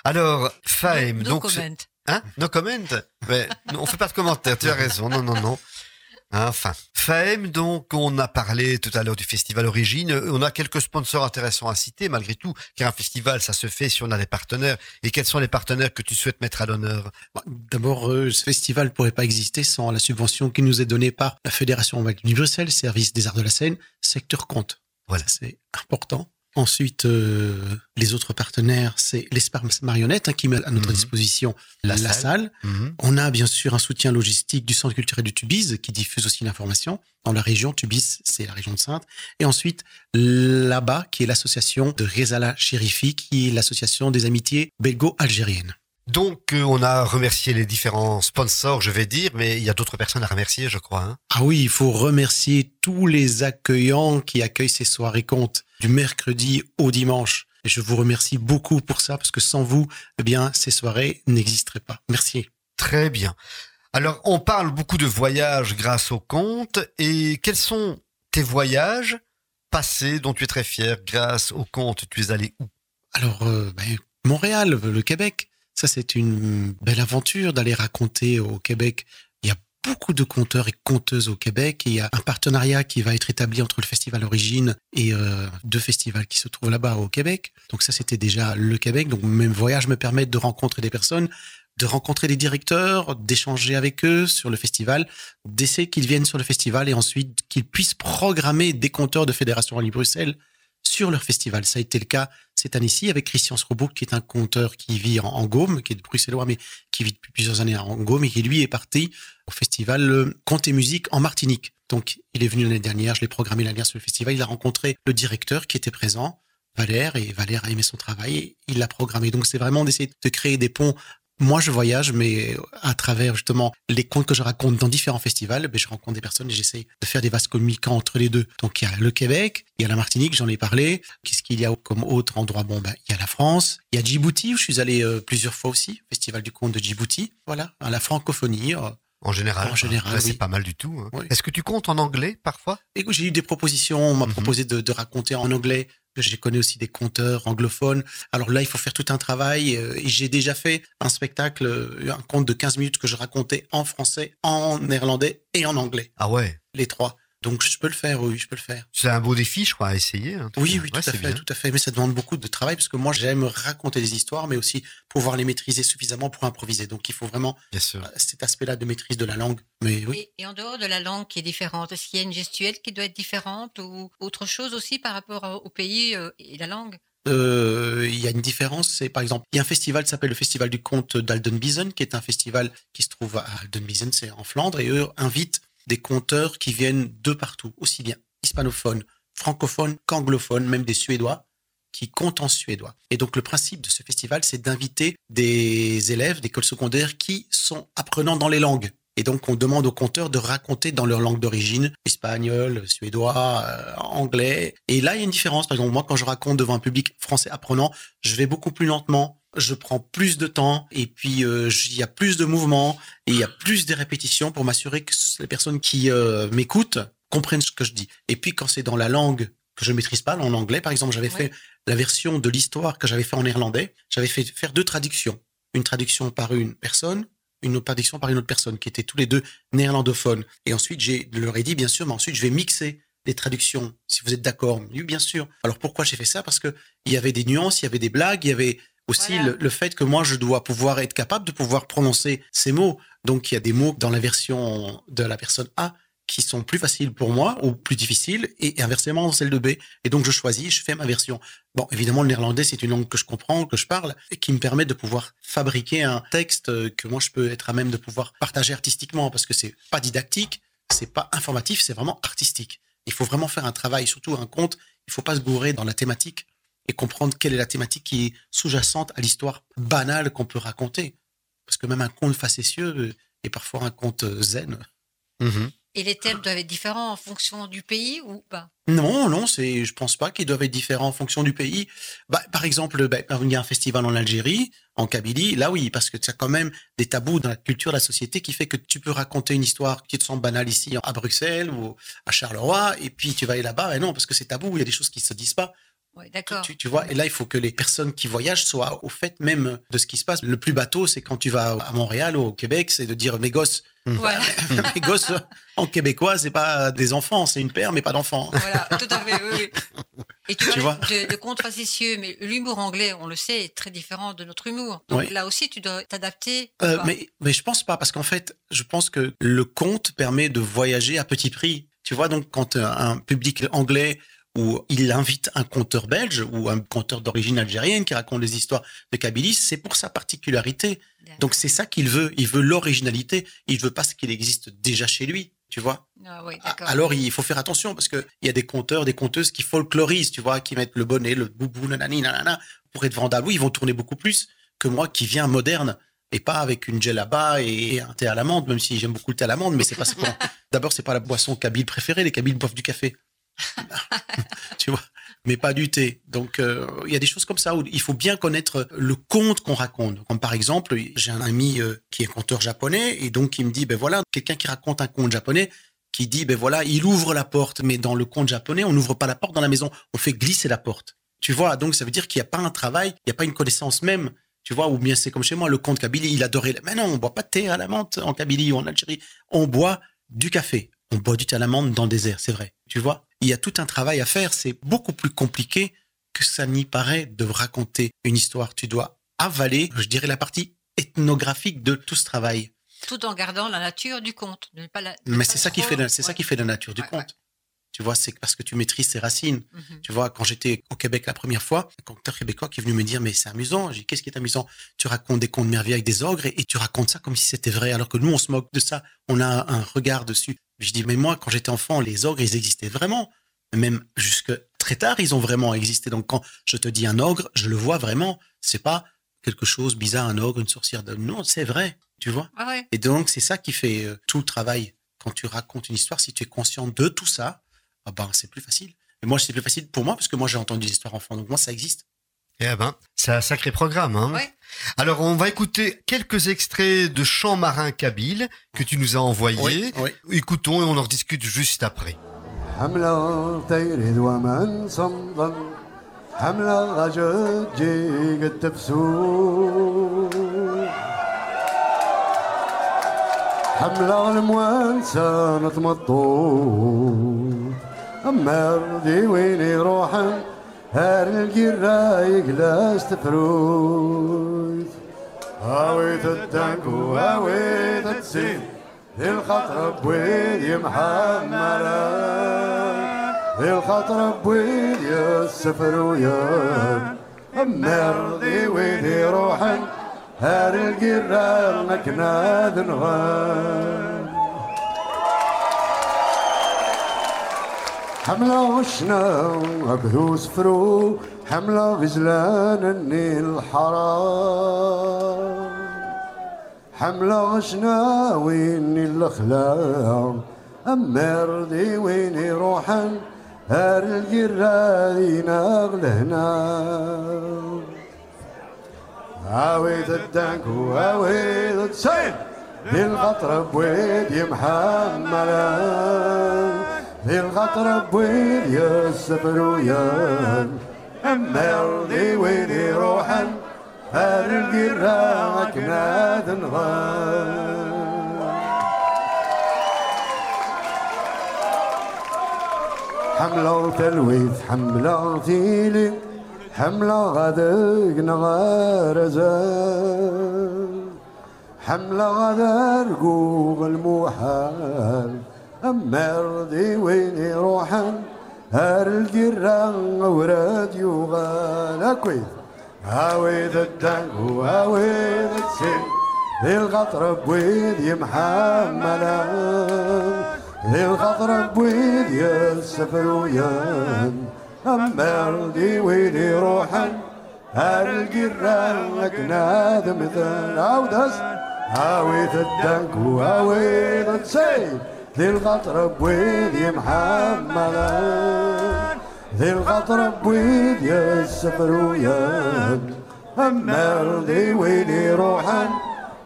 Alors, Faim, No donc... comment. Hein? No comment? Mais non, on fait pas de commentaires, tu as raison. Non, non, non. Enfin, Faem, donc, on a parlé tout à l'heure du festival Origine. On a quelques sponsors intéressants à citer, malgré tout, car un festival, ça se fait si on a des partenaires. Et quels sont les partenaires que tu souhaites mettre à l'honneur? Bah, D'abord, euh, ce festival pourrait pas exister sans la subvention qui nous est donnée par la Fédération Wallonie Bruxelles, Service des Arts de la Scène, secteur compte. Voilà. C'est important. Ensuite, euh, les autres partenaires, c'est l'espace marionnette hein, qui met à notre Mhm. disposition La la, salle. salle. On a bien sûr un soutien logistique du Centre culturel de Tubize qui diffuse aussi l'information dans la région. Tubize, c'est la région de Sainte. Et ensuite, là-bas, qui est l'association de Rezala Chérifi, qui est l'association des amitiés belgo-algériennes. Donc, euh, on a remercié les différents sponsors, je vais dire, mais il y a d'autres personnes à remercier, je crois. Hein. Ah oui, il faut remercier tous les accueillants qui accueillent ces soirées comptes du mercredi au dimanche. Et je vous remercie beaucoup pour ça parce que sans vous, eh bien, ces soirées n'existeraient pas. Merci. Très bien. Alors, on parle beaucoup de voyages grâce au compte. Et quels sont tes voyages passés dont tu es très fier grâce au compte? Tu es allé où? Alors, euh, ben, Montréal, le Québec, ça c'est une belle aventure d'aller raconter au Québec. Beaucoup de conteurs et conteuses au Québec. Et il y a un partenariat qui va être établi entre le Festival Origine et euh, deux festivals qui se trouvent là-bas au Québec. Donc ça, c'était déjà le Québec. Donc mes voyages me permettent de rencontrer des personnes, de rencontrer des directeurs, d'échanger avec eux sur le festival, d'essayer qu'ils viennent sur le festival et ensuite qu'ils puissent programmer des conteurs de Fédération Wallonie Bruxelles sur leur festival. Ça a été le cas cette année-ci avec Christian Srobouk, qui est un conteur qui vit en, en Gaume, qui est de bruxellois, mais qui vit depuis plusieurs années en Gaume et qui lui est parti au festival euh, Conte et Musique en Martinique. Donc, il est venu l'année dernière, je l'ai programmé l'année dernière sur le festival. Il a rencontré le directeur qui était présent, Valère, et Valère a aimé son travail il l'a programmé. Donc, c'est vraiment d'essayer de créer des ponts moi, je voyage, mais à travers justement les contes que je raconte dans différents festivals, ben, je rencontre des personnes et j'essaie de faire des vases communicants entre les deux. Donc, il y a le Québec, il y a la Martinique, j'en ai parlé. Qu'est-ce qu'il y a comme autre endroit? Bon, ben, il y a la France, il y a Djibouti, où je suis allé euh, plusieurs fois aussi, Festival du conte de Djibouti. Voilà, à la francophonie. En général. En général, Ouais, C'est pas mal du tout. hein. Oui. Est-ce que tu comptes en anglais parfois? Et j'ai eu des propositions, on m'a Mhm. proposé de, de raconter en anglais. Je connais aussi des conteurs anglophones. Alors là, il faut faire tout un travail. euh, Et j'ai déjà fait un spectacle, euh, un conte de 15 minutes que je racontais en français, en néerlandais et en anglais, Ah ouais? les trois. Donc je peux le faire, oui, je peux le faire. C'est un beau défi, je crois, à essayer. hein, tout Oui, oui, tout Ouais, à fait, bien. tout à fait. Mais ça demande beaucoup de travail parce que moi, j'aime raconter des histoires, mais aussi pouvoir les maîtriser suffisamment pour improviser. Donc il faut vraiment Bien sûr. euh, cet aspect-là de maîtrise de la langue. Mais oui. Et, et en dehors de la langue qui est différente, est-ce qu'il y a une gestuelle qui doit être différente ou autre chose aussi par rapport au pays euh, et la langue? Euh, il y a une différence. C'est par exemple, il y a un festival qui s'appelle le Festival du conte d'Aldenbizen, qui est un festival qui se trouve à Aldenbizen, c'est en Flandre, et eux invitent des conteurs qui viennent de partout, aussi bien hispanophones, francophones qu'anglophones, même des Suédois qui comptent en suédois. Et donc le principe de ce festival, c'est d'inviter des élèves d'école secondaire qui sont apprenants dans les langues. Et donc on demande aux conteurs de raconter dans leur langue d'origine, espagnol, suédois, euh, anglais. Et là, il y a une différence. Par exemple, moi, quand je raconte devant un public français apprenant, je vais beaucoup plus lentement, je prends plus de temps, et puis euh, il y a plus de mouvements, et il y a plus de répétitions pour m'assurer que les personnes qui euh, m'écoutent comprennent ce que je dis. Et puis quand c'est dans la langue que je maîtrise pas, en anglais, par exemple, j'avais fait la version de l'histoire que j'avais fait en néerlandais. J'avais fait faire deux traductions. Une traduction par une personne, une autre traduction par une autre personne, qui étaient tous les deux néerlandophones. Et ensuite, j'ai je leur ai dit, bien sûr, mais ensuite, je vais mixer les traductions, si vous êtes d'accord. Oui, bien sûr. Alors pourquoi j'ai fait ça? Parce que il y avait des nuances, il y avait des blagues, il y avait aussi Voilà. le, le fait que moi, je dois pouvoir être capable de pouvoir prononcer ces mots. Donc, il y a des mots dans la version de la personne A qui sont plus faciles pour moi ou plus difficiles et inversement dans celle de B. Et donc, je choisis, je fais ma version. Bon, évidemment, le néerlandais, c'est une langue que je comprends, que je parle et qui me permet de pouvoir fabriquer un texte que moi, je peux être à même de pouvoir partager artistiquement parce que c'est pas didactique, c'est pas informatif, c'est vraiment artistique. Il faut vraiment faire un travail, surtout un conte. Il faut pas se gourer dans la thématique et comprendre quelle est la thématique qui est sous-jacente à l'histoire banale qu'on peut raconter. Parce que même un conte facétieux est parfois un conte euh, zen. Mhm. Et les thèmes doivent être différents en fonction du pays ou pas? Non, non, c'est, je pense pas qu'ils doivent être différents en fonction du pays. Bah, par exemple, bah, il y a un festival en Algérie, en Kabylie, là oui, parce que tu as quand même des tabous dans la culture, la société, qui fait que tu peux raconter une histoire qui te semble banale ici à Bruxelles ou à Charleroi, et puis tu vas aller là-bas, et non, parce que c'est tabou, il y a des choses qui se disent pas. D'accord. Tu, tu vois, et là, il faut que les personnes qui voyagent soient au fait même de ce qui se passe. Le plus bateau, c'est quand tu vas à Montréal ou au Québec, c'est de dire mes gosses. Voilà, <laughs> mes gosses, en québécois, c'est pas des enfants, c'est une paire, mais pas d'enfants. voilà, tout à fait, oui. oui. Et tu, Tu vois, de, de mais l'humour anglais, on le sait, est très différent de notre humour. Donc Oui. là aussi, tu dois t'adapter. Euh, mais, mais je pense pas, parce qu'en fait, je pense que le conte permet de voyager à petit prix. Tu vois, donc quand un public anglais ou il invite un conteur belge ou un conteur d'origine algérienne qui raconte des histoires de Kabylie, c'est pour sa particularité. Donc c'est ça qu'il veut. Il veut l'originalité. Il veut pas ce qu'il existe déjà chez lui. Tu vois. Ah oui. Alors il faut faire attention parce que il y a des conteurs, des conteuses qui folklorisent, tu vois, qui mettent le bonnet, le boubou, nanani, nanana, pour être vendables. Oui, ils vont tourner beaucoup plus que moi qui viens moderne et pas avec une gelaba et un thé à l'amande, même si j'aime beaucoup le thé à l'amande, mais c'est pas bon, <laughs> D'abord, c'est pas la boisson kabyle préférée. Les kabyles boivent du café. <laughs> tu vois, mais pas du thé. Donc, euh, il y a des choses comme ça où il faut bien connaître le conte qu'on raconte. Comme par exemple, j'ai un ami euh, qui est conteur japonais et donc il me dit, ben voilà, quelqu'un qui raconte un conte japonais qui dit, ben voilà, il ouvre la porte, mais dans le conte japonais, on n'ouvre pas la porte dans la maison, on fait glisser la porte. Tu vois, donc ça veut dire qu'il n'y a pas un travail, il n'y a pas une connaissance même. Tu vois, ou bien c'est comme chez moi, le conte Kabylie, il adorait. Mais non, on boit pas de thé à la menthe en Kabylie ou en Algérie. On boit du café. On boit du thé à la menthe dans le désert, c'est vrai. Tu vois, il y a tout un travail à faire. C'est beaucoup plus compliqué que ça n'y paraît de raconter une histoire. Tu dois avaler, je dirais, la partie ethnographique de tout ce travail. Tout en gardant la nature du conte. de ne pas la- de Mais c'est ça qui fait, la- c'est ça qui fait la nature du Ouais, conte. Tu vois, c'est parce que tu maîtrises ses racines. Mhm. Tu vois, quand j'étais au Québec la première fois, un conteur québécois qui est venu me dire, mais c'est amusant. J'ai dit, qu'est-ce qui est amusant? Tu racontes des contes merveilleux avec des ogres et, et tu racontes ça comme si c'était vrai, alors que nous, on se moque de ça. On a un regard dessus. Je dis, mais moi, quand j'étais enfant, les ogres, ils existaient vraiment. Même jusque très tard, ils ont vraiment existé. Donc, quand je te dis un ogre, je le vois vraiment. C'est pas quelque chose bizarre, un ogre, une sorcière. de- Non, c'est vrai. Tu vois? Ah ouais. Et donc, c'est ça qui fait euh, tout le travail. Quand tu racontes une histoire, si tu es conscient de tout ça, ah ben, c'est plus facile. Et moi, c'est plus facile pour moi parce que moi, j'ai entendu des histoires enfants. Donc, moi, ça existe. Eh ben, c'est un sacré programme. Hein. Ouais. Alors, on va écouter quelques extraits de chants marins kabyles que tu nous as envoyés. oui. Écoutons et on en discute juste après. هار القرايق لا استفروت هاويت الدنك وهاويت السين ذي الخطر بويد يمحمرة ذي الخطر بويد يسفر ويا مرضي ويدي روحن هار القرار مكنا ذنغان حملة وشنا وابهوس فرو حملة غزلان النيل حرام. حملة وشنا ويني الخلام اما ذي ويني روحا هار الجرادينا غلهنا هاوي تدانك وهاوي السيل. بالقطر بويد يمحملا للغطرب وين يسفر ويان أمالي وين يروحن هالقراء كناد نغان حملة تلويث حملة تيلي حملة غدق نغار زان حملة غدار قوغ المحال مردي وين يروحن هار الجيران وراد يوغال أكويد هاويد الدنق وهاويد السن. ذي الغطر بويد يمحملا ذي الغطر بويد يسفر ويان مردي وين يروحن هار الجيران لك نادم ذن عودس هاويد الدنق وهاويد السن. ذي الغطر بويد محمد ذي الغطر بويد يا السفر ويا أما ذي ويلي روحا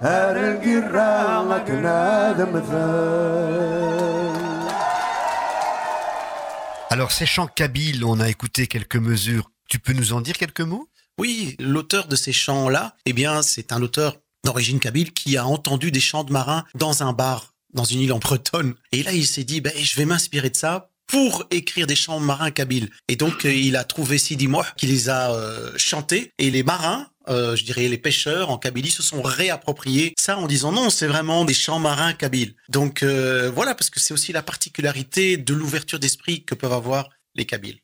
هار القرا لك نادم ثان Alors, ces chants kabyles, on a écouté quelques mesures. Tu peux nous en dire quelques mots Oui, l'auteur de ces chants-là, eh bien, c'est un auteur d'origine kabyle qui a entendu des chants de marins dans un bar, dans une île en Bretonne. Et là, il s'est dit, ben, je vais m'inspirer de ça pour écrire des chants marins kabyles. Et donc, euh, il a trouvé Sidi Moh qui les a euh, chantés. Et les marins, euh, je dirais les pêcheurs en Kabylie, se sont réappropriés ça en disant non, c'est vraiment des chants marins kabyles. Donc euh, voilà, parce que c'est aussi la particularité de l'ouverture d'esprit que peuvent avoir les Kabyles.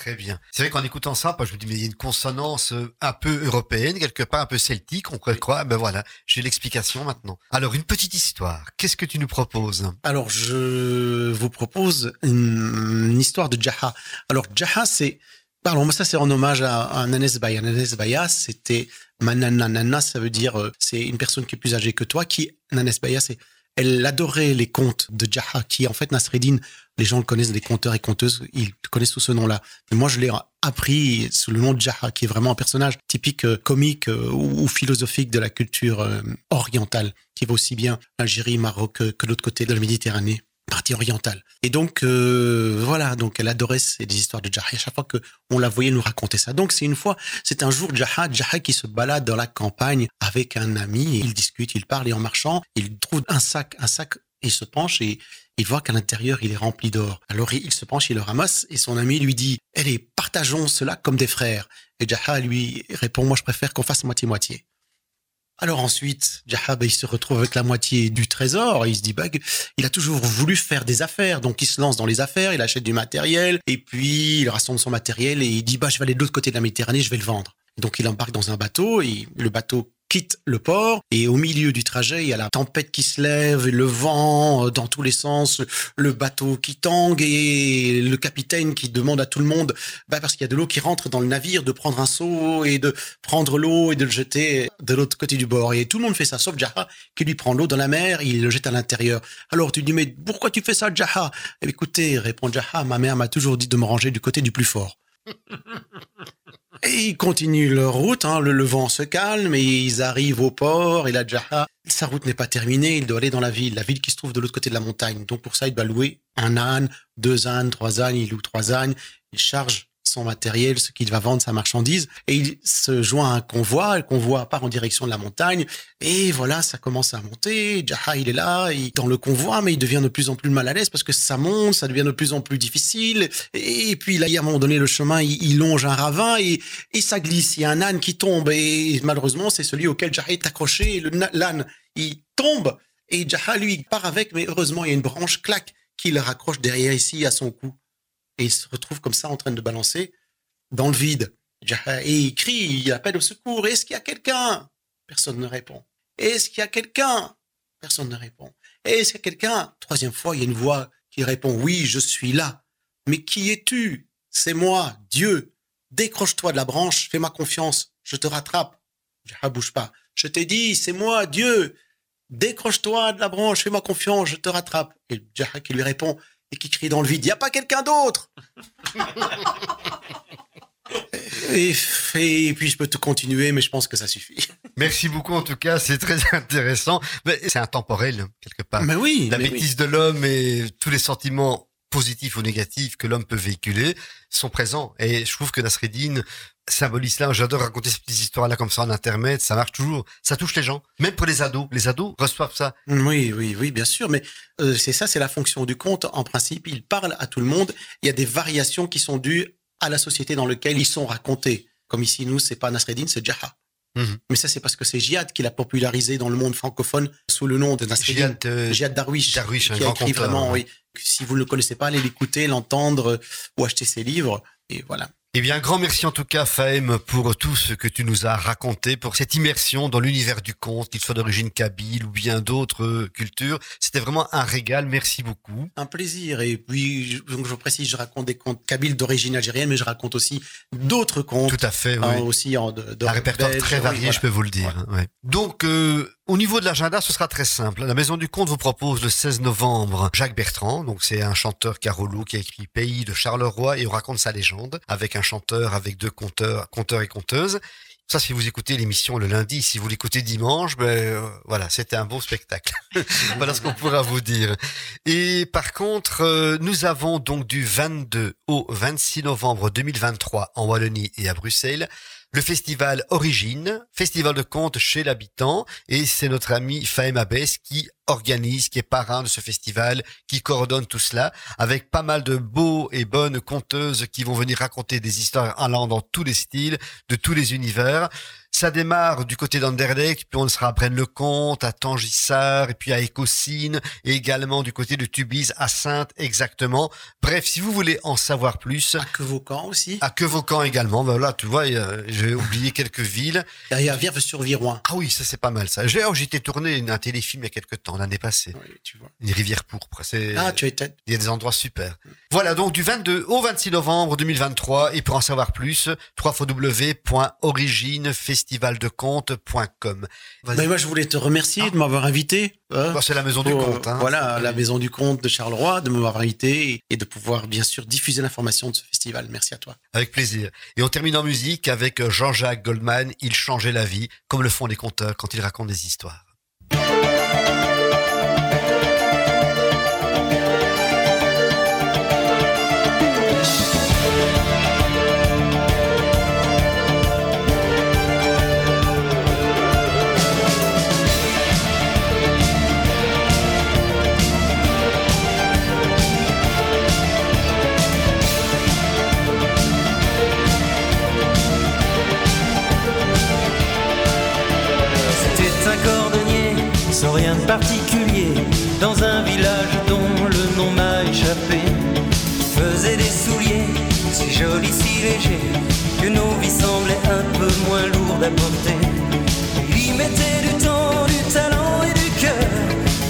Très bien. C'est vrai qu'en écoutant ça, je me dis, mais il y a une consonance euh, un peu européenne, quelque part un peu celtique, on croire. Ben voilà, j'ai l'explication maintenant. Alors, une petite histoire. Qu'est-ce que tu nous proposes? Alors, je vous propose une, histoire de Jaha. Alors, Jaha, c'est... Pardon, mais ça c'est en hommage à, à Nanes Baya. Nanes Baya, c'était Manana. Nana, ça veut dire euh, c'est une personne qui est plus âgée que toi. Qui Nanes Baya, c'est elle adorait les contes de Jaha, qui en fait Nasreddin, les gens le connaissent, des conteurs et conteuses, ils connaissent sous ce nom-là. Moi, je l'ai appris sous le nom de Jaha, qui est vraiment un personnage typique euh, comique euh, ou, philosophique de la culture euh, orientale, qui va aussi bien Algérie, Maroc que, que l'autre côté de la Méditerranée partie orientale. Et donc euh, voilà, donc elle adorait ces histoires de Jaha. À chaque fois que on la voyait nous raconter ça. Donc c'est une fois, c'est un jour Jaha, Jaha qui se balade dans la campagne avec un ami. Et il discute, il parle et en marchant, il trouve un sac, un sac. Il se penche et il voit qu'à l'intérieur il est rempli d'or. Alors il se penche, il le ramasse et son ami lui dit "Allez, partageons cela comme des frères." Et Jaha lui répond "Moi je préfère qu'on fasse moitié moitié." Alors ensuite, Jahab, il se retrouve avec la moitié du trésor. Il se dit, bah, il a toujours voulu faire des affaires. Donc il se lance dans les affaires, il achète du matériel. Et puis il rassemble son matériel et il dit, bah, je vais aller de l'autre côté de la Méditerranée, je vais le vendre. Donc il embarque dans un bateau et le bateau quitte le port et au milieu du trajet, il y a la tempête qui se lève, le vent euh, dans tous les sens, le bateau qui tangue et le capitaine qui demande à tout le monde, bah parce qu'il y a de l'eau qui rentre dans le navire, de prendre un seau et de prendre l'eau et de le jeter de l'autre côté du bord. Et tout le monde fait ça, sauf Jaha qui lui prend l'eau dans la mer, il le jette à l'intérieur. Alors tu dis, mais pourquoi tu fais ça, Jaha? Écoutez, répond Jaha, ma mère m'a toujours dit de me ranger du côté du plus fort. <laughs> Et ils continuent leur route, hein, le, le vent se calme et ils arrivent au port et la Jaha, sa route n'est pas terminée, il doit aller dans la ville, la ville qui se trouve de l'autre côté de la montagne. Donc pour ça, il doit louer un âne, deux ânes, trois ânes, il loue trois ânes, il charge son matériel, ce qu'il va vendre, sa marchandise, et il se joint à un convoi, le convoi part en direction de la montagne, et voilà, ça commence à monter, Jaha il est là, il, dans le convoi, mais il devient de plus en plus mal à l'aise parce que ça monte, ça devient de plus en plus difficile, et puis là, à un moment donné, le chemin, il, longe un ravin, et, et ça glisse, il y a un âne qui tombe, et malheureusement, c'est celui auquel Jaha est accroché, l'âne, il tombe, et Jaha, lui, il part avec, mais heureusement, il y a une branche, claque, qui le raccroche derrière ici à son cou. Et il se retrouve comme ça en train de balancer dans le vide. Jaha- Et il crie, il appelle au secours. Est-ce qu'il y a quelqu'un? Personne ne répond. Est-ce qu'il y a quelqu'un? Personne ne répond. Est-ce qu'il y a quelqu'un? Troisième fois, il y a une voix qui répond, oui, je suis là. Mais qui es-tu? C'est moi, Dieu. Décroche-toi de la branche, fais-moi confiance, je te rattrape. Jaha bouge pas. Je t'ai dit, c'est moi, Dieu. Décroche-toi de la branche, fais-moi confiance, je te rattrape. Et Jaha qui lui répond et qui crie dans le vide, il n'y a pas quelqu'un d'autre <laughs> et, et puis je peux te continuer, mais je pense que ça suffit. Merci beaucoup en tout cas, c'est très <laughs> intéressant. Mais c'est intemporel quelque part. Mais oui, La mais bêtise de l'homme et tous les sentiments positifs ou négatifs que l'homme peut véhiculer sont présents. Et je trouve que Nasreddin symbolise cela. J'adore raconter ces petites histoires-là comme ça en intermède. Ça marche toujours. Ça touche les gens. Même pour les ados. Les ados reçoivent ça. Oui, oui, oui, bien sûr. Mais euh, c'est ça, c'est la fonction du conte. En principe, il parle à tout le monde. Il y a des variations qui sont dues à la société dans laquelle ils sont racontés. Comme ici, nous, c'est pas Nasreddin, c'est Jaha. Mhm. Mais ça, c'est parce que c'est Jihad qui l'a popularisé dans le monde francophone sous le nom de. Jihad, euh, Jihad Darwish, Darwish, un qui a écrit vraiment, oui. Si vous ne le connaissez pas, allez l'écouter, l'entendre euh, ou acheter ses livres. Et voilà. Eh bien, un grand merci en tout cas, Fahem, pour tout ce que tu nous as raconté, pour cette immersion dans l'univers du conte, qu'il soit d'origine kabyle ou bien d'autres cultures. C'était vraiment un régal. Merci beaucoup. Un plaisir. Et puis, je, donc je précise, je raconte des contes kabyles d'origine algérienne, mais je raconte aussi d'autres contes. Tout à fait, oui. hein, aussi en de, de un répertoire belge, très oui, varié, voilà. je peux vous le dire. ouais. Donc, euh, Au niveau de l'agenda, ce sera très simple. La Maison du Conte vous propose le 16 novembre Jacques Bertrand. Donc c'est un chanteur carolo qui a écrit Pays de Charleroi et on raconte sa légende avec un chanteur, avec deux conteurs, conteurs et conteuses. Ça, si vous écoutez l'émission le lundi, si vous l'écoutez dimanche, ben euh, voilà, c'était un beau spectacle. <laughs> voilà ce qu'on pourra vous dire. Et par contre, euh, nous avons donc du 22 au 26 novembre 2023 en Wallonie et à Bruxelles le festival Origine, festival de contes chez l'habitant, et c'est notre ami Fahem Abès qui organise, qui est parrain de ce festival, qui coordonne tout cela, avec pas mal de beaux et bonnes conteuses qui vont venir raconter des histoires allant dans tous les styles, de tous les univers. Ça démarre du côté d'Anderlecht, puis on sera à Braine-le-Comte, à Tangissard, et puis à Écosine, et également du côté de Tubize, à Sainte, exactement. Bref, si vous voulez en savoir plus, À que vos camps aussi. à Quevaucan également, ben là, tu vois, j'ai oublié quelques villes. A Vierve sur Viroin. Ah oui, ça c'est pas mal ça. J'ai oh, été tourné un téléfilm il y a quelques temps, l'année passée. Oui, tu vois. Une rivière pourpre. Ah, tu étais. il y a des endroits super. Voilà, donc du 22 au 26 novembre 2023. Et pour en savoir plus, www.originefestivaldeconte.com. Vas-y. Mais moi, je voulais te remercier de m'avoir invité. hein, Bah, c'est la maison du conte. Hein. Voilà, la maison du comte de Charleroi, de m'avoir invité et de pouvoir, bien sûr, diffuser l'information de ce festival. Merci à toi. Avec plaisir. Et on termine en musique avec Jean-Jacques Goldman. Il changeait la vie, comme le font les conteurs quand ils racontent des histoires. Sans rien de particulier dans un village dont le nom m'a échappé. Faisait des souliers si jolis, si légers que nos vies semblaient un peu moins lourdes à porter. Il y mettait du temps, du talent et du cœur.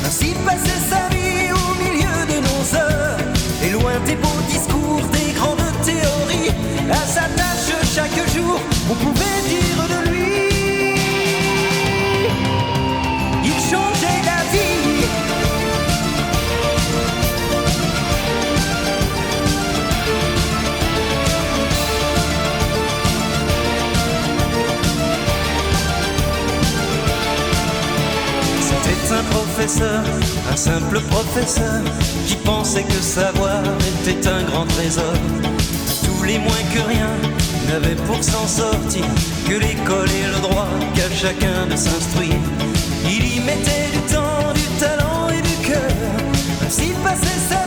Ainsi passait sa vie au milieu de nos heures. Et loin des beaux discours, des grandes théories, à sa tâche chaque jour, on pouvait dire un simple professeur, qui pensait que savoir était un grand trésor. Tous les moins que rien n'avaient pour s'en sortir que l'école et le droit qu'à chacun de s'instruire. Il y mettait du temps, du talent et du cœur. Ainsi passait sa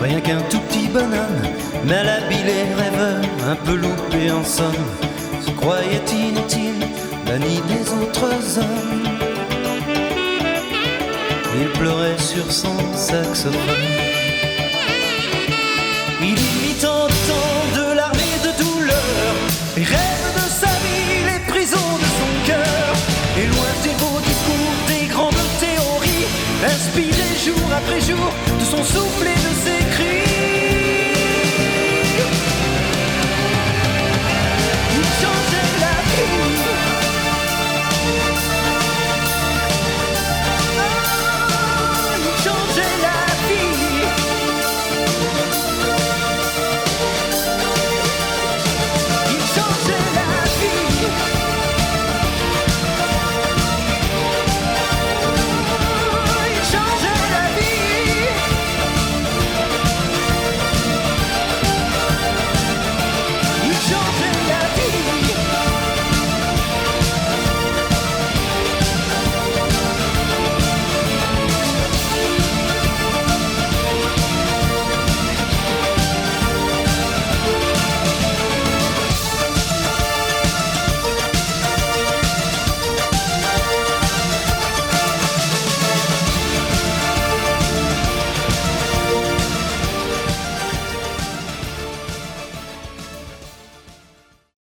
rien qu'un tout petit bonhomme, mal habillé, rêveur, un peu loupé en somme, se croyait inutile, banni des autres hommes. Il pleurait sur son saxophone. Il imite en temps de l'armée de douleur, les rêves de sa vie, les prisons de son cœur, et loin des beaux discours, des grandes théories, inspiré jour après jour de son souffle et de